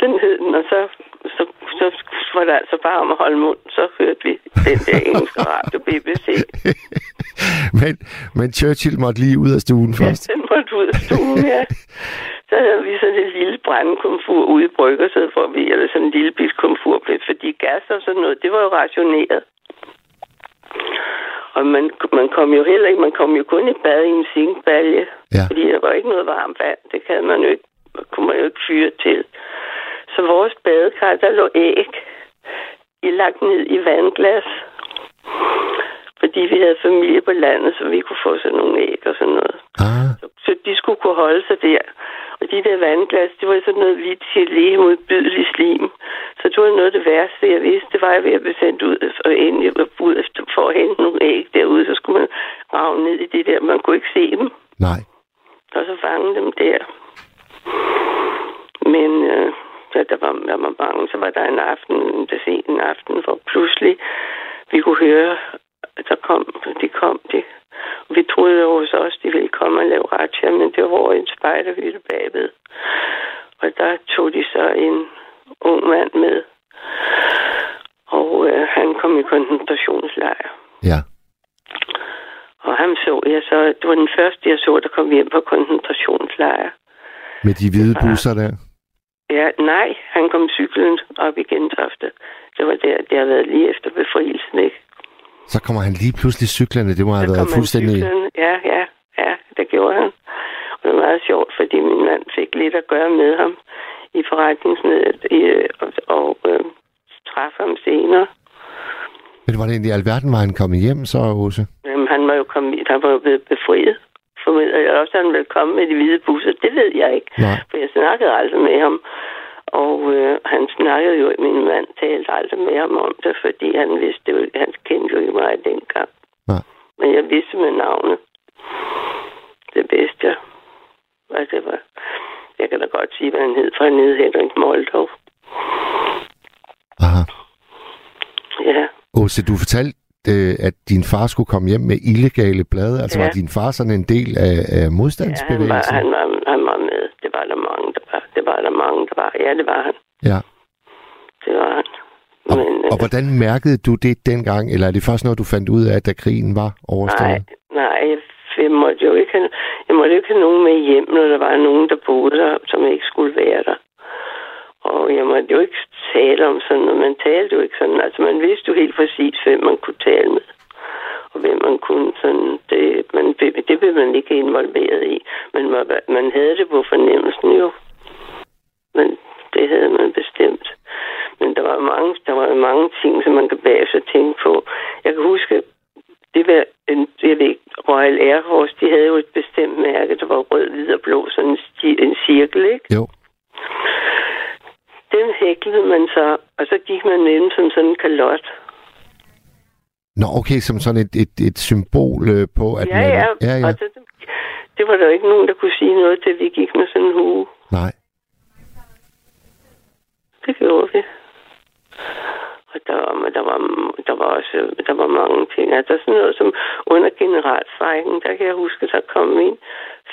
S7: den hed den, og så, så, så var det altså bare om at holde mund. Så hørte vi den der engelske radio BBC.
S3: men, men Churchill måtte lige ud af stuen
S7: Ja,
S3: først.
S7: den måtte ud af stuen, ja. Så havde vi sådan et lille brændekomfur ude i bryggersædet, hvor vi, eller sådan en lille bit komfur, fordi gas og sådan noget, det var jo rationeret. Og man, man kom jo heller ikke, man kom jo kun i bad i en zinkbalje,
S3: Ja.
S7: fordi der var ikke noget varmt vand. Det kan man jo ikke, kunne man jo ikke fyre til. Så vores badekar, der lå æg i lagt ned i vandglas. Fordi vi havde familie på landet, så vi kunne få sådan nogle æg og sådan noget.
S3: Ah,
S7: Så de skulle kunne holde sig der. Og de der vandglas, det var sådan noget hvidt gelé modbydelig slim. Så det var noget af det værste, jeg vidste. Det var, at jeg ved at blive sendt ud og endelig ud for at hente nogle æg derude. Så skulle man rave ned i det der. Man kunne ikke se dem.
S3: nej.
S7: Og så fange dem der. Men øh, ja, der var, der var bange. Så var der en aften, der sen en aften, hvor pludselig vi kunne høre, at der kom, de kom, de. Og vi troede jo hos os, de ville komme og lave ratcha, men det var en spejderhytte bagved. Og der tog de så en ung mand med. Og øh, han kom i koncentrationslejr.
S3: Ja.
S7: Og ham så jeg så, det var den første, jeg så, der kom hjem på koncentrationslejr.
S3: Med de hvide busser der.
S7: Ja, nej, han kom cyklen op i Gentofte. Det var der, det har været lige efter befrielsen, ikke?
S3: Så kommer han lige pludselig cyklerne. Det må have
S7: Så
S3: været fuldstændig...
S7: cyklen. Ja, ja, ja, det gjorde han. Og det var meget sjovt, fordi min mand fik lidt at gøre med ham i forretningsmødet i, og, og øh, træffe ham senere.
S3: Men hvordan i alverden var han kommet hjem så, Åse?
S7: Jamen, han var jo kommet, han var jo blevet befriet. Jeg også, at han ville komme med de hvide busser. Det ved jeg ikke.
S3: Nej.
S7: For jeg snakkede aldrig med ham. Og øh, han snakkede jo, min mand talte aldrig med ham om det, fordi han vidste jo, han kendte jo ikke mig dengang.
S3: Nej.
S7: Men jeg vidste med navnet. Det vidste jeg. Og det var, jeg kan da godt sige, hvad han hed, for han hed Henrik Moldov.
S3: Aha.
S7: Ja,
S3: Åse, du fortalte, øh, at din far skulle komme hjem med illegale blade. Altså
S7: Ja.
S3: var din far sådan en del af, af
S7: ja han, var,
S3: modstandsbevægelsen?
S7: han, var, han var med. Det var der mange. Det var der mange, der var. Ja, det var han.
S3: Ja.
S7: Det var han.
S3: Og,
S7: Men, øh,
S3: og hvordan mærkede du det dengang? Eller er det først noget, du fandt ud af, da krigen var
S7: nej,
S3: overstået?
S7: nej, jeg, jeg måtte jo ikke have, jeg måtte ikke have nogen med hjem, når der var nogen, der boede der, som ikke skulle være der. Og jeg måtte jo ikke tale om sådan noget. Man talte jo ikke sådan. Altså, man vidste jo helt præcis, hvem man kunne tale med. Og hvem man kunne sådan. Det, man, det blev man ikke involveret i. Men man, man havde det på fornemmelsen jo. Men det havde man bestemt. Men der var mange, der var mange ting, som man kan bagefter tænke på. Jeg kan huske, det var en, jeg ved, ikke, Royal Air Force, de havde jo et bestemt mærke, der var rød, hvid og blå, sådan en, sti, en cirkel, ikke?
S3: Jo.
S7: Den hæklede man så, og så gik man med som sådan en kalot.
S3: Nå, okay, som sådan et, et, et symbol øh, på, at
S7: ja,
S3: man...
S7: ja,
S3: ja, ja.
S7: Og det, var der ikke nogen, der kunne sige noget til, vi gik med sådan en hue.
S3: Nej.
S7: Det gjorde vi. Og der var, der var, der var også der var mange ting. Altså sådan noget som under generalstrækken, der kan jeg huske, der kom min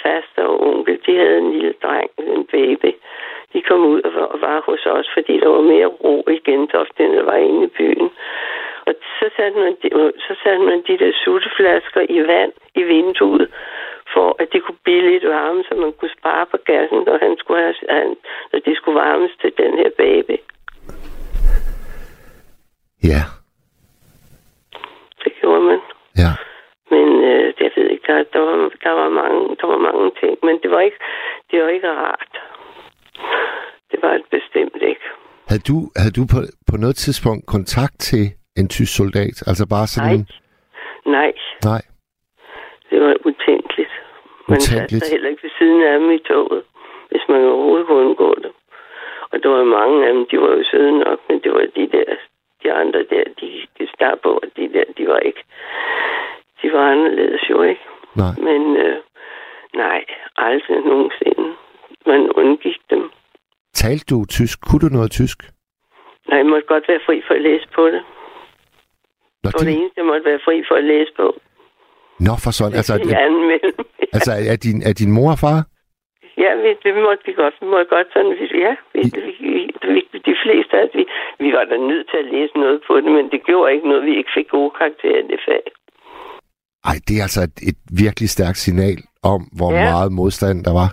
S7: faste og onkel. De havde en lille dreng, en baby. De kom ud og var, og var hos os, fordi der var mere ro i Gentofte, end der var inde i byen. Og så satte man de, så satte man de der sutteflasker i vand i vinduet, for at de kunne blive lidt varme, så man kunne spare på gassen, når, han skulle have, han, når de skulle varmes til den her baby.
S3: Ja,
S7: Det gjorde man.
S3: ja.
S7: Men øh, jeg ved ikke, der, der, var, der, var mange, der var mange ting, men det var ikke, det var ikke rart. Det var det bestemt ikke.
S3: Havde du, havde du på, på noget tidspunkt kontakt til en tysk soldat? Altså bare sådan...
S7: Nej. Nej,
S3: Nej.
S7: Man satte sig heller ikke ved siden af dem i toget, hvis man overhovedet kunne undgå det. Og der var mange af dem, de var jo søde nok, men det var de der, de andre der, de, de starter på, og de der, de var ikke, de var anderledes jo ikke.
S3: Nej.
S7: Men øh, nej, aldrig nogensinde. Man undgik dem.
S3: Talte du tysk? Kunne du noget tysk?
S7: Nej, jeg måtte godt være fri for at læse på det.
S3: Nå,
S7: Det var det eneste, jeg måtte være fri for at læse på.
S3: Nå for sådan. Altså,
S7: anden mellem.
S3: altså er, din, er din mor og far?
S7: Ja, vi, det måtte vi godt. Vi måtte godt sådan, vi, ja, vi, vi, vi, de fleste af vi, vi var da nødt til at læse noget på det, men det gjorde ikke noget, vi ikke fik gode karakterer i det fag.
S3: Ej, det er altså et, et virkelig stærkt signal om, hvor
S7: Ja.
S3: meget modstand der var.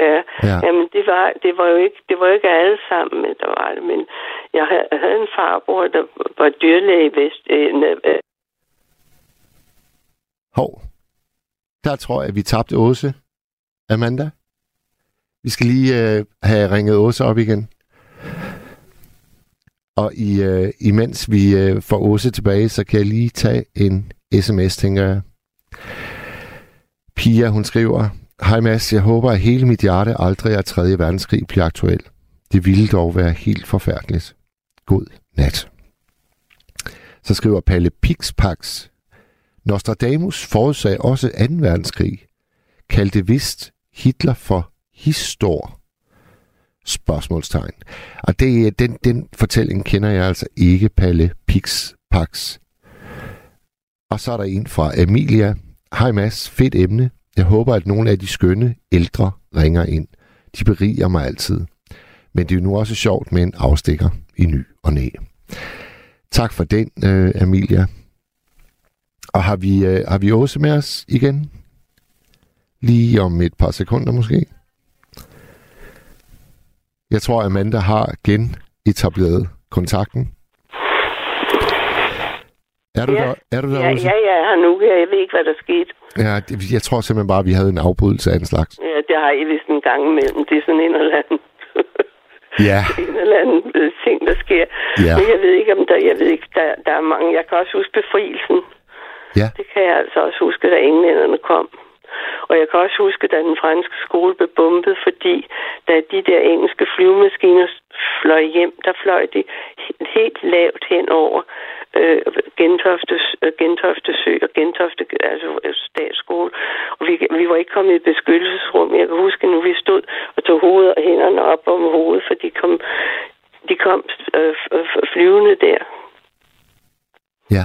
S7: Ja,
S3: Ja.
S7: ja. jamen det var, det var jo ikke, det var jo ikke alle sammen, der var det, men jeg havde, en farbror, der var dyrlæge i Vest, øh,
S3: Hov. Der tror jeg, vi tabte Åse. Amanda? Vi skal lige øh, have ringet Åse op igen. Og i, øh, imens vi øh, får Åse tilbage, så kan jeg lige tage en sms, tænker jeg. Pia, hun skriver, Hej Mads, jeg håber, at hele mit hjerte aldrig er 3. verdenskrig bliver aktuel. Det ville dog være helt forfærdeligt. God nat. Så skriver Palle Pixpax, Nostradamus forudsagde også 2. verdenskrig, kaldte vist Hitler for histor. Spørgsmålstegn. Og det, den, den fortælling kender jeg altså ikke, Palle Pix Pax. Og så er der en fra Emilia. Hej Mads, fedt emne. Jeg håber, at nogle af de skønne ældre ringer ind. De beriger mig altid. Men det er jo nu også sjovt med en afstikker i ny og næ. Tak for den, øh, Emilia. Og har vi, øh, har vi Åse med os igen? Lige om et par sekunder måske. Jeg tror, Amanda har genetableret kontakten. Er du
S7: Ja.
S3: der, er du der
S7: ja,
S3: Åse?
S7: ja, jeg er her nu. Jeg ved ikke, hvad der skete.
S3: Ja, det, jeg tror simpelthen bare, at vi havde en afbrydelse af en slags.
S7: Ja, det har I vist en gang imellem. Det er sådan en eller anden,
S3: Ja,
S7: en eller anden øh, ting, der sker.
S3: Ja.
S7: Men jeg ved ikke, om der, jeg ved ikke, der, der er mange. Jeg kan også huske befrielsen.
S3: Ja.
S7: Det kan jeg altså også huske, da englænderne kom. Og jeg kan også huske, da den franske skole blev bombet, fordi da de der engelske flyvemaskiner fløj hjem, der fløj de he- helt lavt hen over øh, Gentofte, øh, Gentofte Sø og Gentofte, altså øh, statsskole. Og vi, vi var ikke kommet i beskyttelsesrum. Jeg kan huske, nu vi stod og tog hovedet og hænderne op om hovedet, for de kom, de kom øh, flyvende der.
S3: ja.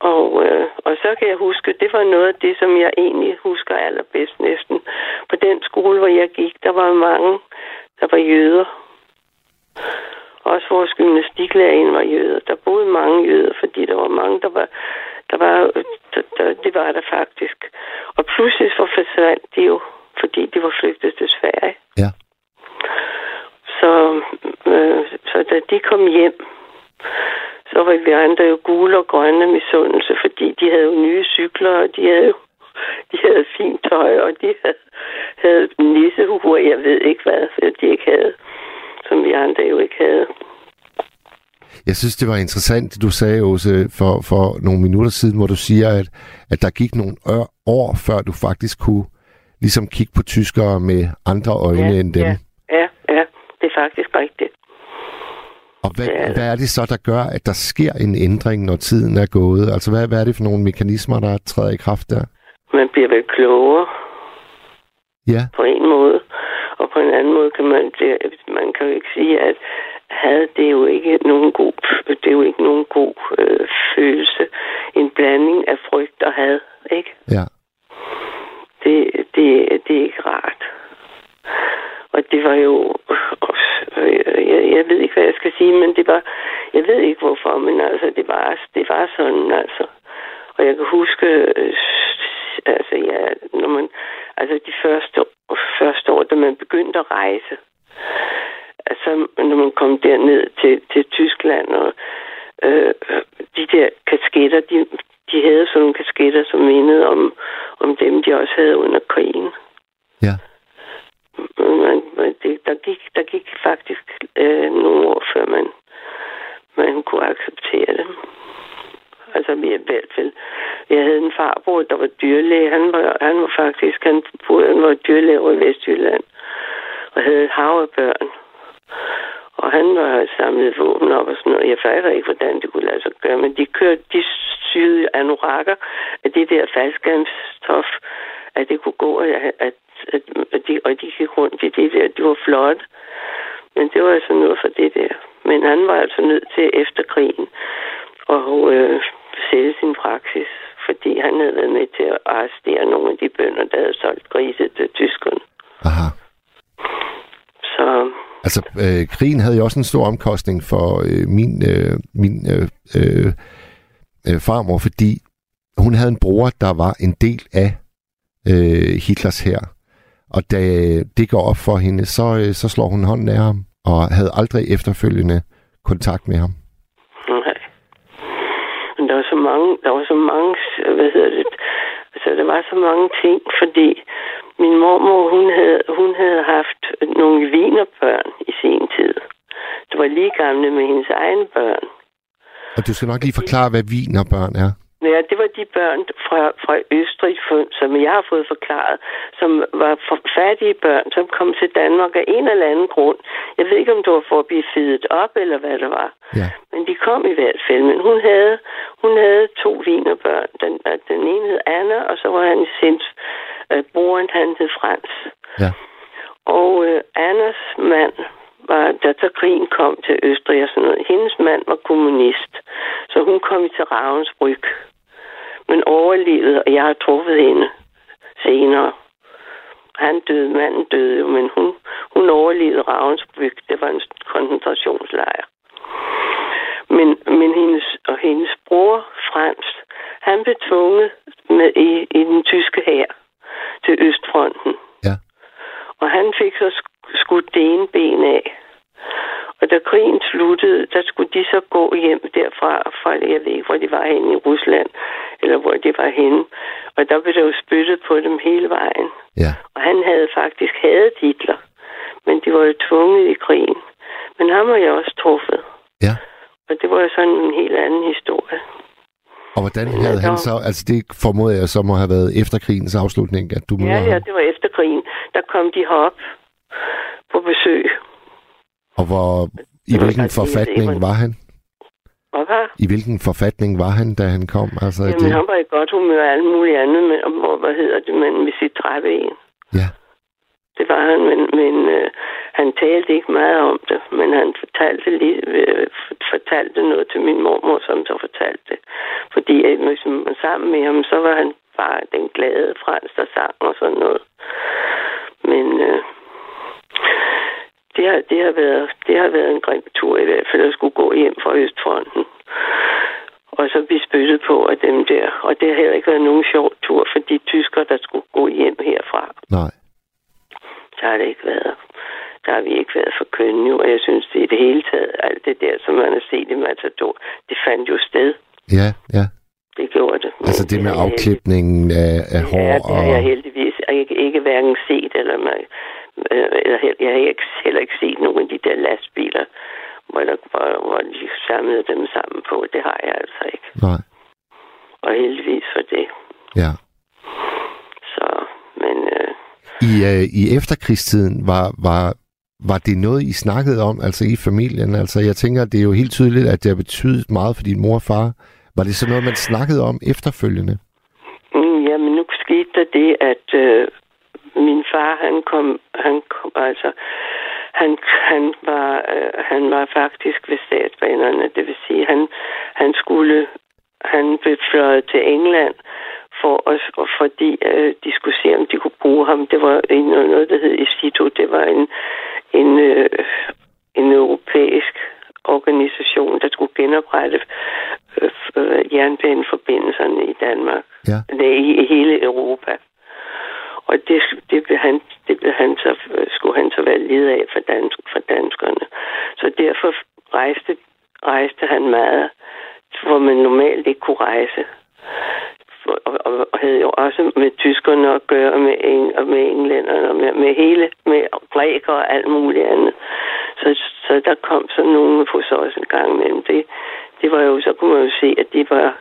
S7: Og, øh, og så kan jeg huske, det var noget af det, som jeg egentlig husker allerbedst næsten. På den skole, hvor jeg gik, der var mange, der var jøder. Også vores gymnastiklærerinde var jøder. Der boede mange jøder, fordi der var mange, der var... Der var der, der, det var der faktisk. Og pludselig så forsvandt de jo, fordi de var flygtet til Sverige.
S3: Ja.
S7: Så, øh, så da de kom hjem, så var vi andre jo gule og grønne misundelse, fordi de havde jo nye cykler, og de havde jo de havde fint tøj, og de havde, havde nissehuer, jeg ved ikke hvad, de ikke havde, som vi andre jo ikke havde.
S3: Jeg synes, det var interessant, det du sagde, Åse, for, for nogle minutter siden, hvor du siger, at, at der gik nogle år, før du faktisk kunne ligesom kigge på tyskere med andre øjne
S7: ja,
S3: end dem.
S7: Ja, ja, ja, det er faktisk rigtigt.
S3: Og hvad,
S7: er det.
S3: hvad er det så, der gør, at der sker en ændring, når tiden er gået? Altså, hvad, hvad er det for nogle mekanismer, der træder i kraft der?
S7: Man bliver vel klogere
S3: Ja,
S7: på en måde, og på en anden måde kan man, det, man kan jo ikke sige, at had, det er jo ikke nogen god, det er jo ikke nogen god øh, følelse. En blanding af frygt og had, ikke?
S3: ja.
S7: det, det, det er ikke rart. Og det var jo... Øh, jeg, jeg ved ikke, hvad jeg skal sige, men det var... Jeg ved ikke, hvorfor, men altså, det var, det var sådan, altså. Og jeg kan huske... Øh, altså, ja, når man... Altså, de første, første år, da man begyndte at rejse, altså, når man kom derned til, til Tyskland, og øh, de der kasketter, de, de havde sådan nogle kasketter, som mindede om, om dem, de også havde under krigen.
S3: Ja.
S7: Man, man, det, der, gik, der gik faktisk øh, nogle år, før man, man kunne acceptere det. Altså, vi er i hvert fald... Jeg havde en farbror, der var dyrlæge. Han var, han var faktisk... Han, han var dyrlæge over i Vestjylland. Og havde et hav af børn. Og han var samlet våben op og sådan noget. Jeg fatter ikke, hvordan det kunne lade sig gøre. Men de kørte... De syede anorakker af det der faldskærmsstof, at det kunne gå, at, at, at, at de, og de gik rundt i det der. Det var flot. Men det var altså noget for det der. Men han var altså nødt til efter krigen at øh, sælge sin praksis, fordi han havde været med til at arrestere nogle af de bønder, der havde solgt grise til tyskerne.
S3: Aha.
S7: Så
S3: Altså, øh, krigen havde jo også en stor omkostning for øh, min, øh, min øh, øh, øh, farmor, fordi hun havde en bror, der var en del af øh, Hitlers her. Og da det går op for hende, så, øh, så slår hun hånden af ham, og havde aldrig efterfølgende kontakt med ham.
S7: Nej. Men der var så mange, der var så mange, hvad hedder det, altså der var så mange ting, fordi min mormor, hun havde, hun havde haft nogle vinerbørn i sin tid. Det var lige gamle med hendes egne børn.
S3: Og du skal nok lige forklare, hvad vinerbørn er.
S7: Ja, det var de børn fra, fra Østrig, som jeg har fået forklaret, som var fattige børn, som kom til Danmark af en eller anden grund. Jeg ved ikke, om det var for at blive fedet op, eller hvad det var.
S3: Ja.
S7: Men de kom i hvert fald. Men hun havde, hun havde to vinerbørn. Den, den ene hed Anna, og så var han sin øh, broren, han hed Frans.
S3: Ja.
S7: Og øh, Annas mand var, da så krigen kom til Østrig og sådan noget, hendes mand var kommunist. Så hun kom til Ravensbrück men overlevede, og jeg har truffet hende senere. Han døde, manden døde jo, men hun, hun overlevede Ravensbrück. Det var en koncentrationslejr. Men, men hendes, og hendes bror, Frans, han blev tvunget med i, i den tyske hær til Østfronten.
S3: Ja.
S7: Og han fik så skudt det ene ben af. Og da krigen sluttede, der skulle de så gå hjem derfra, fra, jeg ved ikke, hvor de var henne i Rusland, eller hvor de var henne. Og der blev der jo spyttet på dem hele vejen.
S3: Ja.
S7: Og han havde faktisk hadet Hitler, men de var jo tvunget i krigen. Men ham har jeg også truffet.
S3: Ja.
S7: Og det var jo sådan en helt anden historie.
S3: Og hvordan havde han så, altså det formoder jeg så må have været efter krigens afslutning, at du møder
S7: Ja, ja,
S3: ham.
S7: det var efter krigen. Der kom de herop på besøg.
S3: Og hvor, i hvilken forfatning var han?
S7: Hvad?
S3: I hvilken forfatning var han, da han kom? Altså,
S7: Jamen,
S3: det,
S7: han var i godt humør og alt muligt andet, men, og, hvad hedder det, men med sit træben.
S3: ja,
S7: Det var han, men, men øh, han talte ikke meget om det, men han fortalte, lige, øh, fortalte noget til min mormor, som så fortalte det. Fordi øh, hvis man var sammen med ham, så var han bare den glade frans, der sang og sådan noget. Men øh, det, har, det, har været, det har været en grim tur i hvert fald at skulle gå hjem fra Østfronten. Og så blive spyttet på af dem der. Og det har heller ikke været nogen sjov tur for de tyskere, der skulle gå hjem herfra
S3: nej.
S7: så har det ikke været. Der har vi ikke været for kønne, og jeg synes, det i det hele taget, alt det der, som man har set i Matador, det fandt jo sted.
S3: Ja, ja.
S7: Det gjorde det.
S3: Altså det med
S7: har jeg
S3: afklipningen af, af hår
S7: Ja, det har
S3: og...
S7: jeg heldigvis ikke, ikke hverken set, eller, man, jeg har ikke, heller ikke set nogen af de der lastbiler, hvor, der, hvor, hvor de samlede dem sammen på. Det har jeg altså ikke.
S3: Nej,
S7: Og heldigvis for det.
S3: ja.
S7: Så, men øh,
S3: I, øh, I efterkrigstiden var, var, var det noget, I snakkede om, altså i familien? Altså jeg tænker, det er jo helt tydeligt, at det har betydet meget for din mor og far. Var det så noget, man snakkede om efterfølgende?
S7: Mm, Jamen, nu skete der det, at øh, min far, han kom, han kom altså, han, han, var, øh, han var faktisk ved statsbanerne, det vil sige, han, han skulle, han blev fløjet til England, for os, og fordi øh, de skulle se, om de kunne bruge ham. Det var en, noget, der hed ESITO. Det var en, en, øh, en europæisk organisation, der skulle genoprette øh, øh, jernbaneforbindelserne i Danmark.
S3: Ja.
S7: Nej, i, i hele Europa. Og det, det, blev han, det blev han så, øh, skulle han så være led af for, dansk, for danskerne. Så derfor rejste, rejste han meget hvor man normalt ikke kunne rejse. Og, og, og havde jo også med tyskerne at gøre, med, en, og med englænderne, og med, med hele, med grækere og alt muligt andet. Så, så der kom så nogen på så også en gang imellem. Det, det var jo, så kunne man jo se, at de var,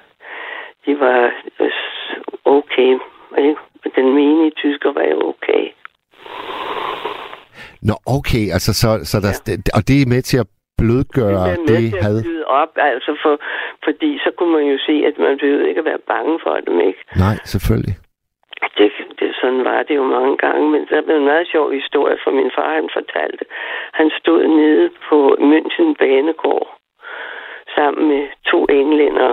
S7: de var øh, okay. Ikke? Den menige tysker var jo okay.
S3: Nå, okay, altså så, så der, ja. og det er med til at blødgøre
S7: det,
S3: det,
S7: det
S3: had?
S7: Det op, altså for, fordi så kunne man jo se, at man behøvede ikke at være bange for dem, ikke?
S3: Nej, selvfølgelig.
S7: Det, det, sådan var det jo mange gange, men der blev en meget sjov historie, for min far han fortalte. Han stod nede på München Banegård sammen med to englænder.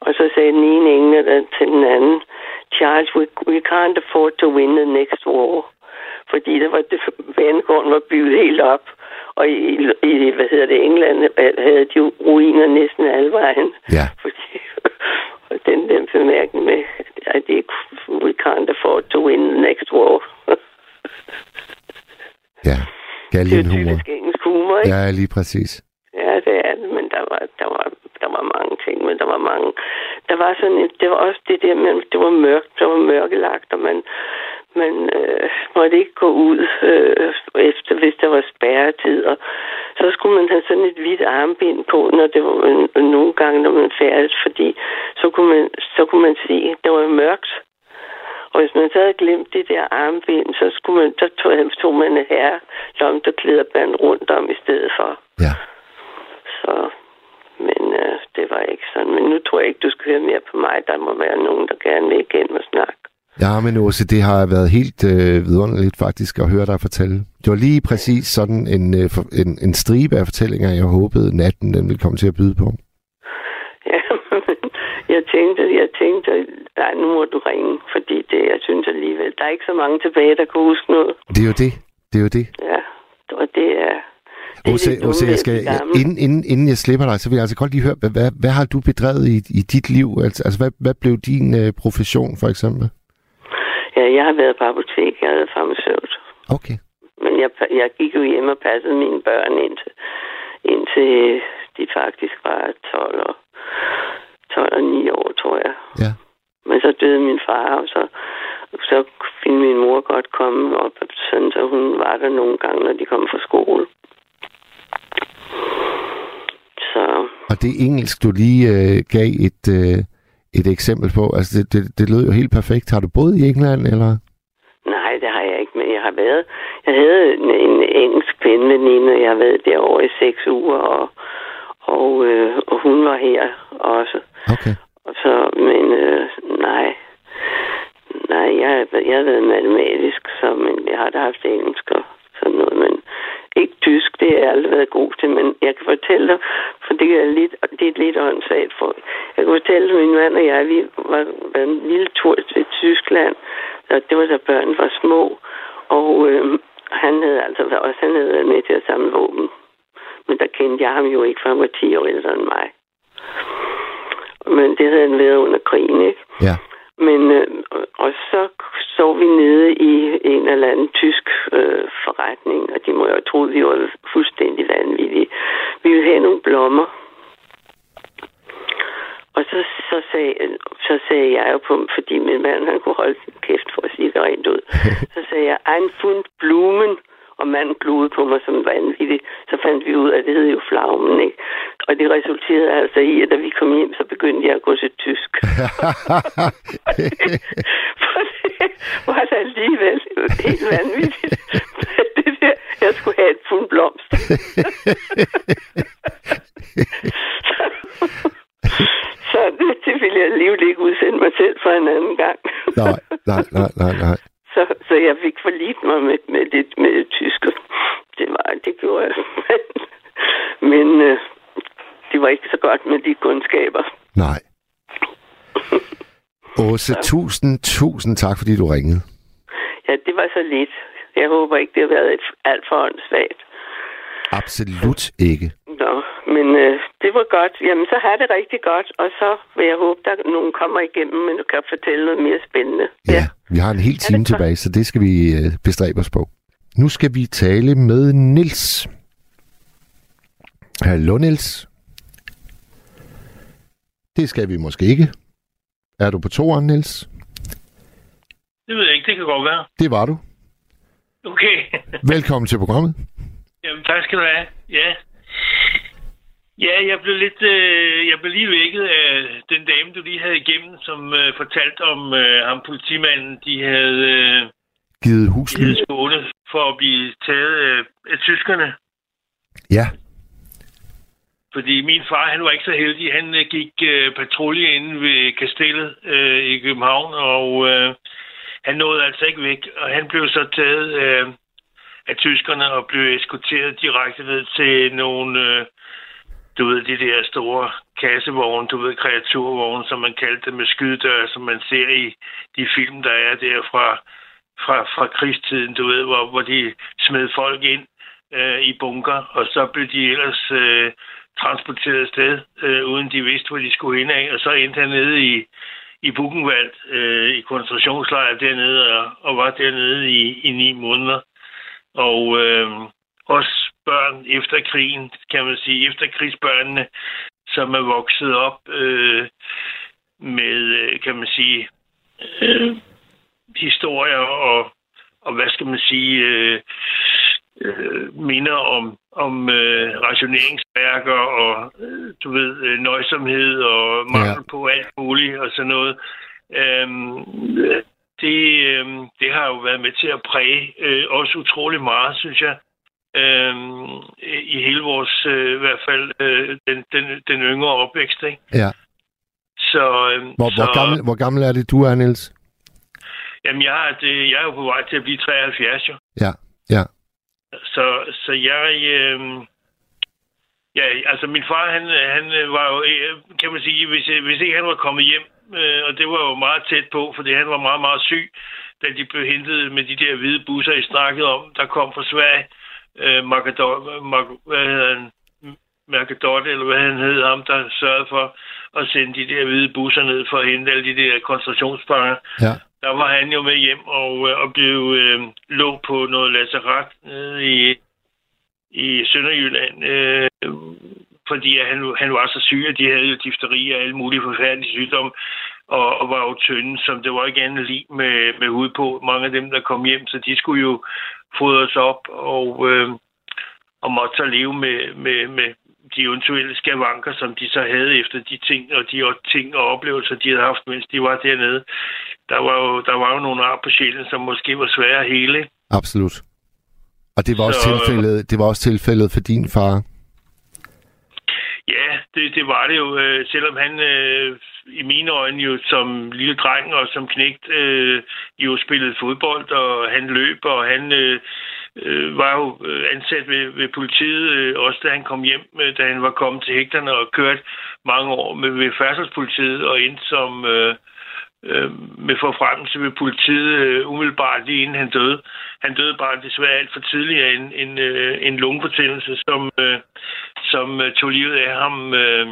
S7: Og så sagde den ene englænder til den anden, Charles, we, we can't afford to win the next war. Fordi der var det, banegården var bygget helt op. Og i, i, hvad hedder det, England havde de ruiner næsten alle vejen.
S3: Ja.
S7: Fordi, og den, den bemærkning med, at det we can't afford to win the next war.
S3: ja, galgen humor.
S7: Det er engelsk humor, ikke?
S3: Ja, lige præcis.
S7: Ja, det er det, men der var, der var, der var mange ting, men der var mange. Der var sådan et, det var også det der med, det var mørkt, det var mørkelagt, og man, man øh, måtte ikke gå ud øh, efter, hvis der var spærretid. Og så skulle man have sådan et hvidt armbind på, når det var øh, nogle gange, når man færdes, fordi så kunne man, så kunne man se, at det var mørkt. Og hvis man så havde glemt det der armbind, så, skulle man, så tog, tog man en herre lomterklæderband rundt om i stedet for.
S3: Ja.
S7: Så, men øh, det var ikke sådan. Men nu tror jeg ikke, du skal høre mere på mig. Der må være nogen, der gerne vil igen og snakke.
S3: Ja, men også det har været helt øh, vidunderligt faktisk at høre dig fortælle. Det var lige præcis sådan en, øh, en, en stribe af fortællinger, jeg håbede natten den ville komme til at byde på.
S7: Ja, men jeg tænkte, jeg tænkte, nej, nu må du ringe, fordi det, jeg synes alligevel, der er ikke så mange tilbage, der kan huske noget.
S3: Det er jo det. Det er jo det.
S7: Ja, og det er...
S3: Ose, Ose, jeg skal, inden, inden, inden jeg slipper dig, så vil jeg altså godt lige høre, hvad, hvad, har du bedrevet i, i dit liv? Altså, altså hvad, hvad blev din øh, profession, for eksempel?
S7: Ja, jeg har været på apotek. Jeg har været farmaceut.
S3: Okay.
S7: Men jeg, jeg gik jo hjem og passede mine børn indtil, indtil de faktisk var 12 og, 12 og 9 år, tror jeg.
S3: Ja.
S7: Men så døde min far, og så, så ville min mor godt komme op, sådan, så hun var der nogle gange, når de kom fra skole. Så
S3: Og det engelsk, du lige øh, gav et, øh, et eksempel på, altså det, det, det lød jo helt perfekt. Har du boet i England, eller?
S7: Nej, det har jeg ikke, men jeg har været... Jeg havde en, en engelsk veninde, jeg har været derovre i seks uger, og, og, øh, og hun var her også.
S3: Okay.
S7: Og så, men øh, nej, nej, jeg, jeg har været matematisk, så, men jeg har da haft engelsk og sådan noget, men ikke tysk, det har jeg aldrig været god til, men jeg kan fortælle dig, for det er lidt, det er lidt åndssvagt for. Jeg kan fortælle dig, min mand og jeg, vi var, var en lille tur til Tyskland, og det var da børn var små, og øh, han havde altså også han havde været med til at samle våben. Men der kendte jeg ham jo ikke, for han var 10 år ældre end mig. Men det havde han været under krigen, ikke?
S3: Ja.
S7: Men, øh, og så så vi nede i en eller anden tysk øh, forretning, og de må jo troet, vi var fuldstændig vanvittige. Vi ville have nogle blommer. Og så, så, sagde, så sagde jeg jo på fordi min mand han kunne holde kæft for at sige det rent ud. Så sagde jeg, ein fund blumen, og manden gluede på mig som vanvittig. Så fandt vi ud af, at det hed jo flagmen, ikke? Og det resulterede altså i, at da vi kom hjem, så begyndte jeg at gå til tysk. For det var det alligevel helt vanvittigt. det der, jeg skulle have et fund blomst. så det, det ville jeg alligevel ikke udsende mig selv for en anden gang.
S3: nej, nej, nej, nej, nej.
S7: Så, så jeg fik forlit mig med, med, det, med det tyske. Det var, det gjorde jeg. Men øh, det var ikke så godt med de kundskaber.
S3: Nej. Åse, tusind, tusind tak, fordi du ringede.
S7: Ja, det var så lidt. Jeg håber ikke, det har været et alt for åndssvagt.
S3: Absolut ikke.
S7: Nå, men øh, det var godt. Jamen, så har det rigtig godt, og så vil jeg håbe, der nogen kommer igennem, men du kan fortælle noget mere spændende.
S3: Ja, ja. vi har en hel time tilbage, så det skal vi øh, bestræbe os på. Nu skal vi tale med Nils. Hallo, Nils. Det skal vi måske ikke. Er du på toeren, Niels?
S8: Det ved jeg ikke, det kan godt være.
S3: Det var du.
S8: Okay.
S3: Velkommen til programmet.
S8: Jamen, tak skal du have. Ja. Ja, jeg blev lidt, øh, jeg blev lige vækket af den dame, du lige havde igennem, som øh, fortalte om øh, ham politimanden, de havde øh,
S3: Givet husly.
S8: skåne for at blive taget øh, af tyskerne.
S3: Ja.
S8: Fordi min far, han var ikke så heldig. Han øh, gik øh, patrulje inde ved kastellet øh, i København, og øh, han nåede altså ikke væk. Og han blev så taget øh, af tyskerne og blev eskorteret direkte ved til nogle, øh, du ved, de der store kassevogne, du ved, kreaturvogne, som man kaldte det, med skydedør, som man ser i de film, der er der fra, fra, fra krigstiden, du ved, hvor, hvor de smed folk ind øh, i bunker, og så blev de ellers øh, transporteret afsted, øh, uden de vidste, hvor de skulle hen af, og så endte han nede i, i Buchenwald, øh, i koncentrationslejr dernede, og, og var dernede i, i ni måneder. Og øh, også børn efter krigen, kan man sige, efter krigsbørnene, som er vokset op øh, med, øh, kan man sige, øh, historier og, og hvad skal man sige, øh, øh, minder om, om øh, rationeringsværker og, øh, du ved, øh, nøjsomhed og mangel
S3: Ja.
S8: på alt muligt og sådan noget. Øhm, det, øh, det har jo været med til at præge øh, os utrolig meget, synes jeg. Øhm, I hele vores, øh, i hvert fald, øh, den, den, den yngre opvækst, ikke?
S3: Ja.
S8: Så, øh,
S3: Hvor,
S8: så,
S3: hvor, gammel, hvor gammel er det, du er, Niels?
S8: Jamen, jeg, er, det, jeg er jo på vej til at blive 73, jo.
S3: Ja. Ja.
S8: Så, så jeg... Øh, ja, altså min far, han, han øh, var jo, øh, kan man sige, hvis, øh, hvis ikke han var kommet hjem, øh, og det var jo meget tæt på, fordi han var meget, meget syg, da de blev hentet med de der hvide busser, I snakkede om, der kom fra Sverige, øh, Margadot, Mar, hvad hedder han, Margadot, eller hvad han hed, ham, der sørgede for at sende de der hvide busser ned for at hente alle de der koncentrationsfanger.
S3: Ja.
S8: der var han jo med hjem og, øh, og blev øh, lå på noget lazaret nede i, i Sønderjylland, øh, fordi han, han var så syg, at de havde jo difteri og alle mulige forfærdelige sygdomme, og, og var jo tynde, som det var ikke andet lige med, med hud på. Mange af dem, der kom hjem, så de skulle jo fodres op og, øh, og måtte så leve med, med, med de eventuelle skavanker, som de så havde efter de ting og de ting og oplevelser, de havde haft, mens de var dernede. Der var jo, der var jo nogle ar på sjælen, som måske var svære at hele.
S3: Absolut. Og det var, også
S8: Så-
S3: tilfældet, det var også tilfældet for din far.
S8: Ja, det, det var det jo. Øh, selvom han øh, i mine øjne jo som lille dreng og som knægt øh, jo spillede fodbold, og han løb, og han øh, øh, var jo øh, ansat ved, ved politiet, øh, også da han kom hjem, øh, da han var kommet til hægterne og kørt mange år med, ved færdselspolitiet og ind som øh, øh, med forfremmelse ved politiet øh, umiddelbart lige inden han døde. Han døde bare desværre alt for tidligt af en, en, øh, en lungebetændelse, som, øh, som øh, tog livet af ham øh,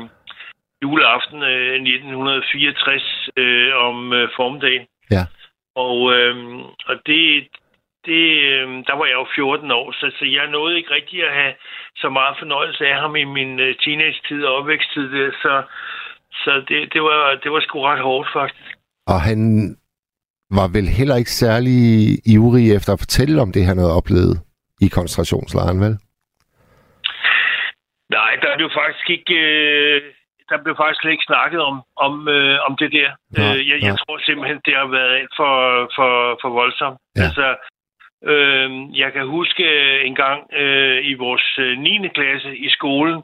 S8: juleaften øh, 1964 øh, om øh, formiddagen.
S3: Ja.
S8: Og, øh, og det, det, øh, der var jeg jo 14 år, så, så jeg nåede ikke rigtig at have så meget fornøjelse af ham i min øh, teenage-tid og opvæksttid. Så så det, det, var, det var sgu ret hårdt, faktisk.
S3: Og han var vel heller ikke særlig ivrig efter at fortælle om det, han havde oplevet i koncentrationslejren, vel?
S8: Nej, der blev faktisk ikke... Øh, der blev faktisk slet ikke snakket om, om, øh, om det der.
S3: Nej,
S8: øh, jeg, jeg tror simpelthen, det har været alt for, for, for voldsomt.
S3: Ja.
S8: Altså, øh, jeg kan huske øh, en gang øh, i vores øh, 9. klasse i skolen,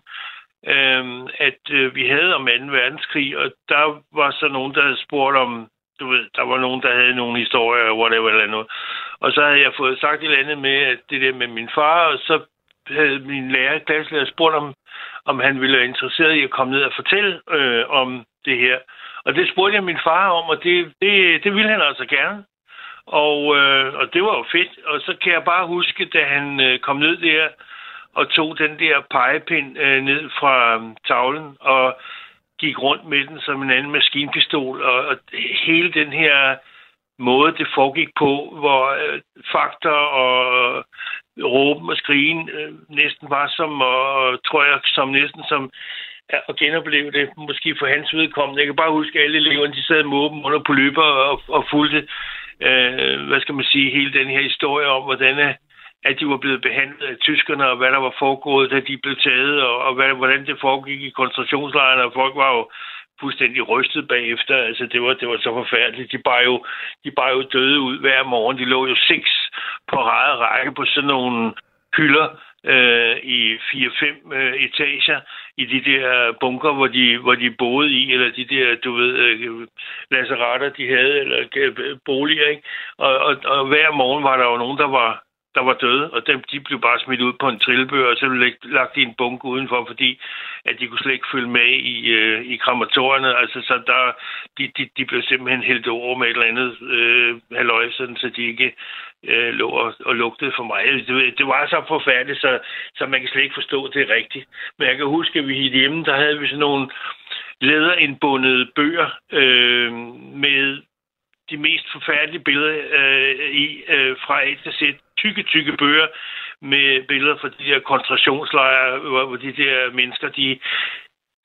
S8: øh, at øh, vi havde om 2. verdenskrig, og der var så nogen, der havde spurgt om, du ved, der var nogen, der havde nogle historier, whatever eller noget. Og så havde jeg fået sagt et eller andet med, at det der med min far, og så havde min lærer, klasselærer, spurgt om, om han ville være interesseret i at komme ned og fortælle øh, om det her. Og det spurgte jeg min far om, og det, det, det ville han altså gerne. Og, øh, og det var jo fedt. Og så kan jeg bare huske, da han øh, kom ned der og tog den der pegepind øh, ned fra øh, tavlen og gik rundt med den som en anden maskinpistol. Og, og hele den her måde, det foregik på, hvor øh, fakter og øh, råben og skrigen øh, næsten var som, og tror jeg, som næsten som at genopleve det, måske for hans vedkommende. Jeg kan bare huske, at alle eleverne, de sad med åben under på løber og, og fulgte, øh, hvad skal man sige, hele den her historie om, hvordan øh, at de var blevet behandlet af tyskerne, og hvad der var foregået, da de blev taget, og, og hvad, hvordan det foregik i koncentrationslejrene, og folk var jo fuldstændig rystet bagefter. Altså, det var, det var så forfærdeligt. De bare, jo, de bare jo døde ud hver morgen. De lå jo seks på rette række på sådan nogle hylder øh, i 4-5 øh, etager i de der bunker, hvor de, hvor de boede i, eller de der, du ved, øh, lasseretter, de havde, eller øh, boliger, ikke? Og, og, og hver morgen var der jo nogen, der var der var døde, og dem, de blev bare smidt ud på en trillebør, og så blev lagt i en bunke udenfor, fordi at de kunne slet ikke følge med i, øh, i krematorierne. Altså, så der, de, de, de blev simpelthen hældt over med et eller andet øh, halvøj, sådan, så de ikke øh, lå og, og lugtede for mig. Altså, det, det var så forfærdeligt, så, så man kan slet ikke forstå, at det er rigtigt. Men jeg kan huske, at vi hjemme, der havde vi sådan nogle læderindbundede bøger øh, med de mest forfærdelige billeder øh, i øh, fra A til Z. Tykke, tykke bøger med billeder fra de der koncentrationslejre, hvor, hvor de der mennesker, de,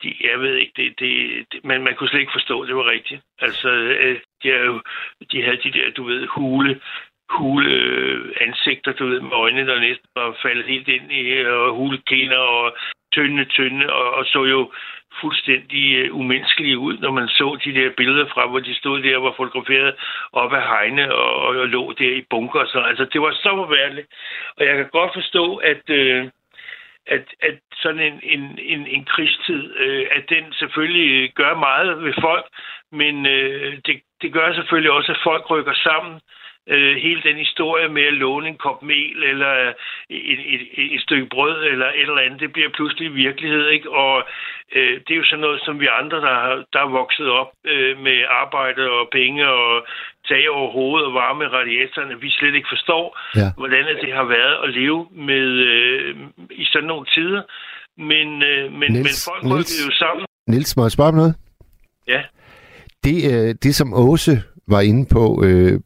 S8: de jeg ved ikke, det, det, det, man, man kunne slet ikke forstå, at det var rigtigt. Altså, øh, de, er jo, de havde de der, du ved, hule, hule øh, ansigter, du ved, med øjnene, der næsten var faldet helt ind i, og hulekender og tynde, tynde, og, og så jo fuldstændig øh, umenneskelige ud, når man så de der billeder fra, hvor de stod der og var fotograferet op ad hegne og, og, lå der i bunker. Så, altså, det var så forfærdeligt. Og jeg kan godt forstå, at, øh, at, at sådan en, en, en, en krigstid, øh, at den selvfølgelig gør meget ved folk, men øh, det, det gør selvfølgelig også, at folk rykker sammen øh, hele den historie med at låne en kop mel eller et, et, et stykke brød eller et eller andet, det bliver pludselig virkelighed, ikke? Og øh, det er jo sådan noget, som vi andre, der, har, der er vokset op øh, med arbejde og penge og tag over hovedet og varme radiatorerne, vi slet ikke forstår, ja. hvordan det har været at leve med øh, i sådan nogle tider. Men, øh, men, Niels, men folk rykker jo sammen.
S3: Nils, må jeg spørge noget?
S8: Ja.
S3: Det, øh, det som Åse var inde på, øh,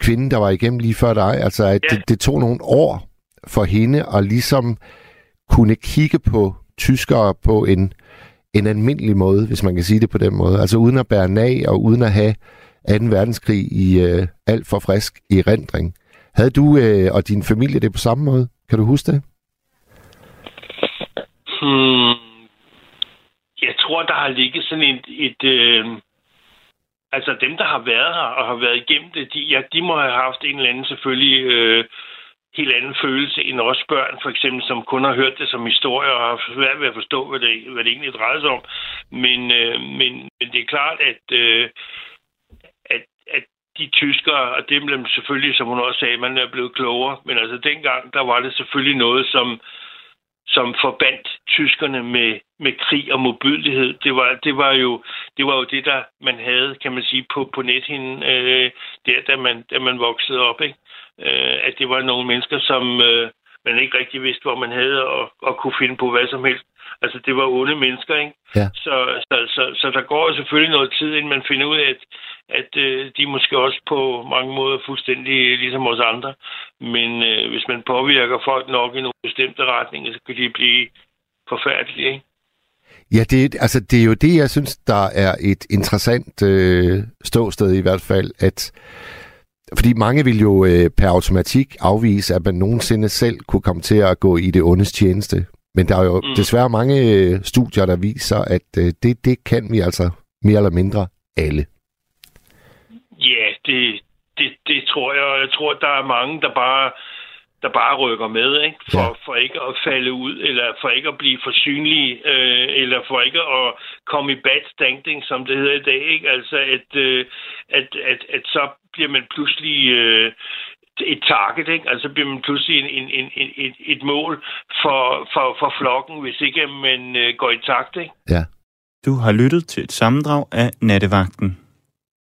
S3: kvinde, der var igennem lige før dig. Altså, at ja. det, det tog nogle år for hende at ligesom kunne kigge på tyskere på en, en almindelig måde, hvis man kan sige det på den måde. Altså uden at bære nag og uden at have 2. verdenskrig i øh, alt for frisk i rendring. Havde du øh, og din familie det på samme måde? Kan du huske det?
S8: Hmm. Jeg tror, der har ligget sådan et, et, øh, Altså dem, der har været her og har været igennem det, de, ja, de må have haft en eller anden selvfølgelig øh, helt anden følelse end os børn, for eksempel, som kun har hørt det som historie og har svært ved at forstå, hvad det, hvad det egentlig drejer sig om. Men, øh, men, men det er klart, at, øh, at, at de tyskere, og det blev selvfølgelig, som hun også sagde, man er blevet klogere, men altså dengang, der var det selvfølgelig noget, som som forbandt tyskerne med, med krig og modbydelighed. Det var, det var, jo, det var jo det, der man havde, kan man sige, på, på nethinden, øh, der, da man, da man voksede op. Ikke? Øh, at det var nogle mennesker, som øh, man ikke rigtig vidste, hvor man havde, og, og kunne finde på hvad som helst. Altså, det var onde mennesker, ikke?
S3: Ja.
S8: Så, så, så, så der går selvfølgelig noget tid, inden man finder ud af, at, at øh, de måske også på mange måder fuldstændig ligesom os andre. Men øh, hvis man påvirker folk nok i nogle bestemte retninger, så kan de blive forfærdelige, ikke?
S3: Ja, det, altså, det er jo det, jeg synes, der er et interessant øh, ståsted i hvert fald, at fordi mange vil jo øh, per automatik afvise, at man nogensinde selv kunne komme til at gå i det ondes tjeneste. Men der er jo mm. desværre mange øh, studier, der viser, at øh, det, det kan vi altså mere eller mindre alle.
S8: Ja, det, det, det tror jeg. Jeg tror, der er mange, der bare der bare rykker med, ikke? For, ja. for ikke at falde ud, eller for ikke at blive for synlige, øh, eller for ikke at komme i bad standing, som det hedder i dag, ikke? Altså, at, øh, at, at, at så bliver man pludselig øh, et target, ikke? Altså bliver man pludselig en, en, en, en, et, et mål for, for, for flokken, hvis ikke man øh, går i takt, ikke?
S3: Ja.
S9: Du har lyttet til et sammendrag af Nattevagten.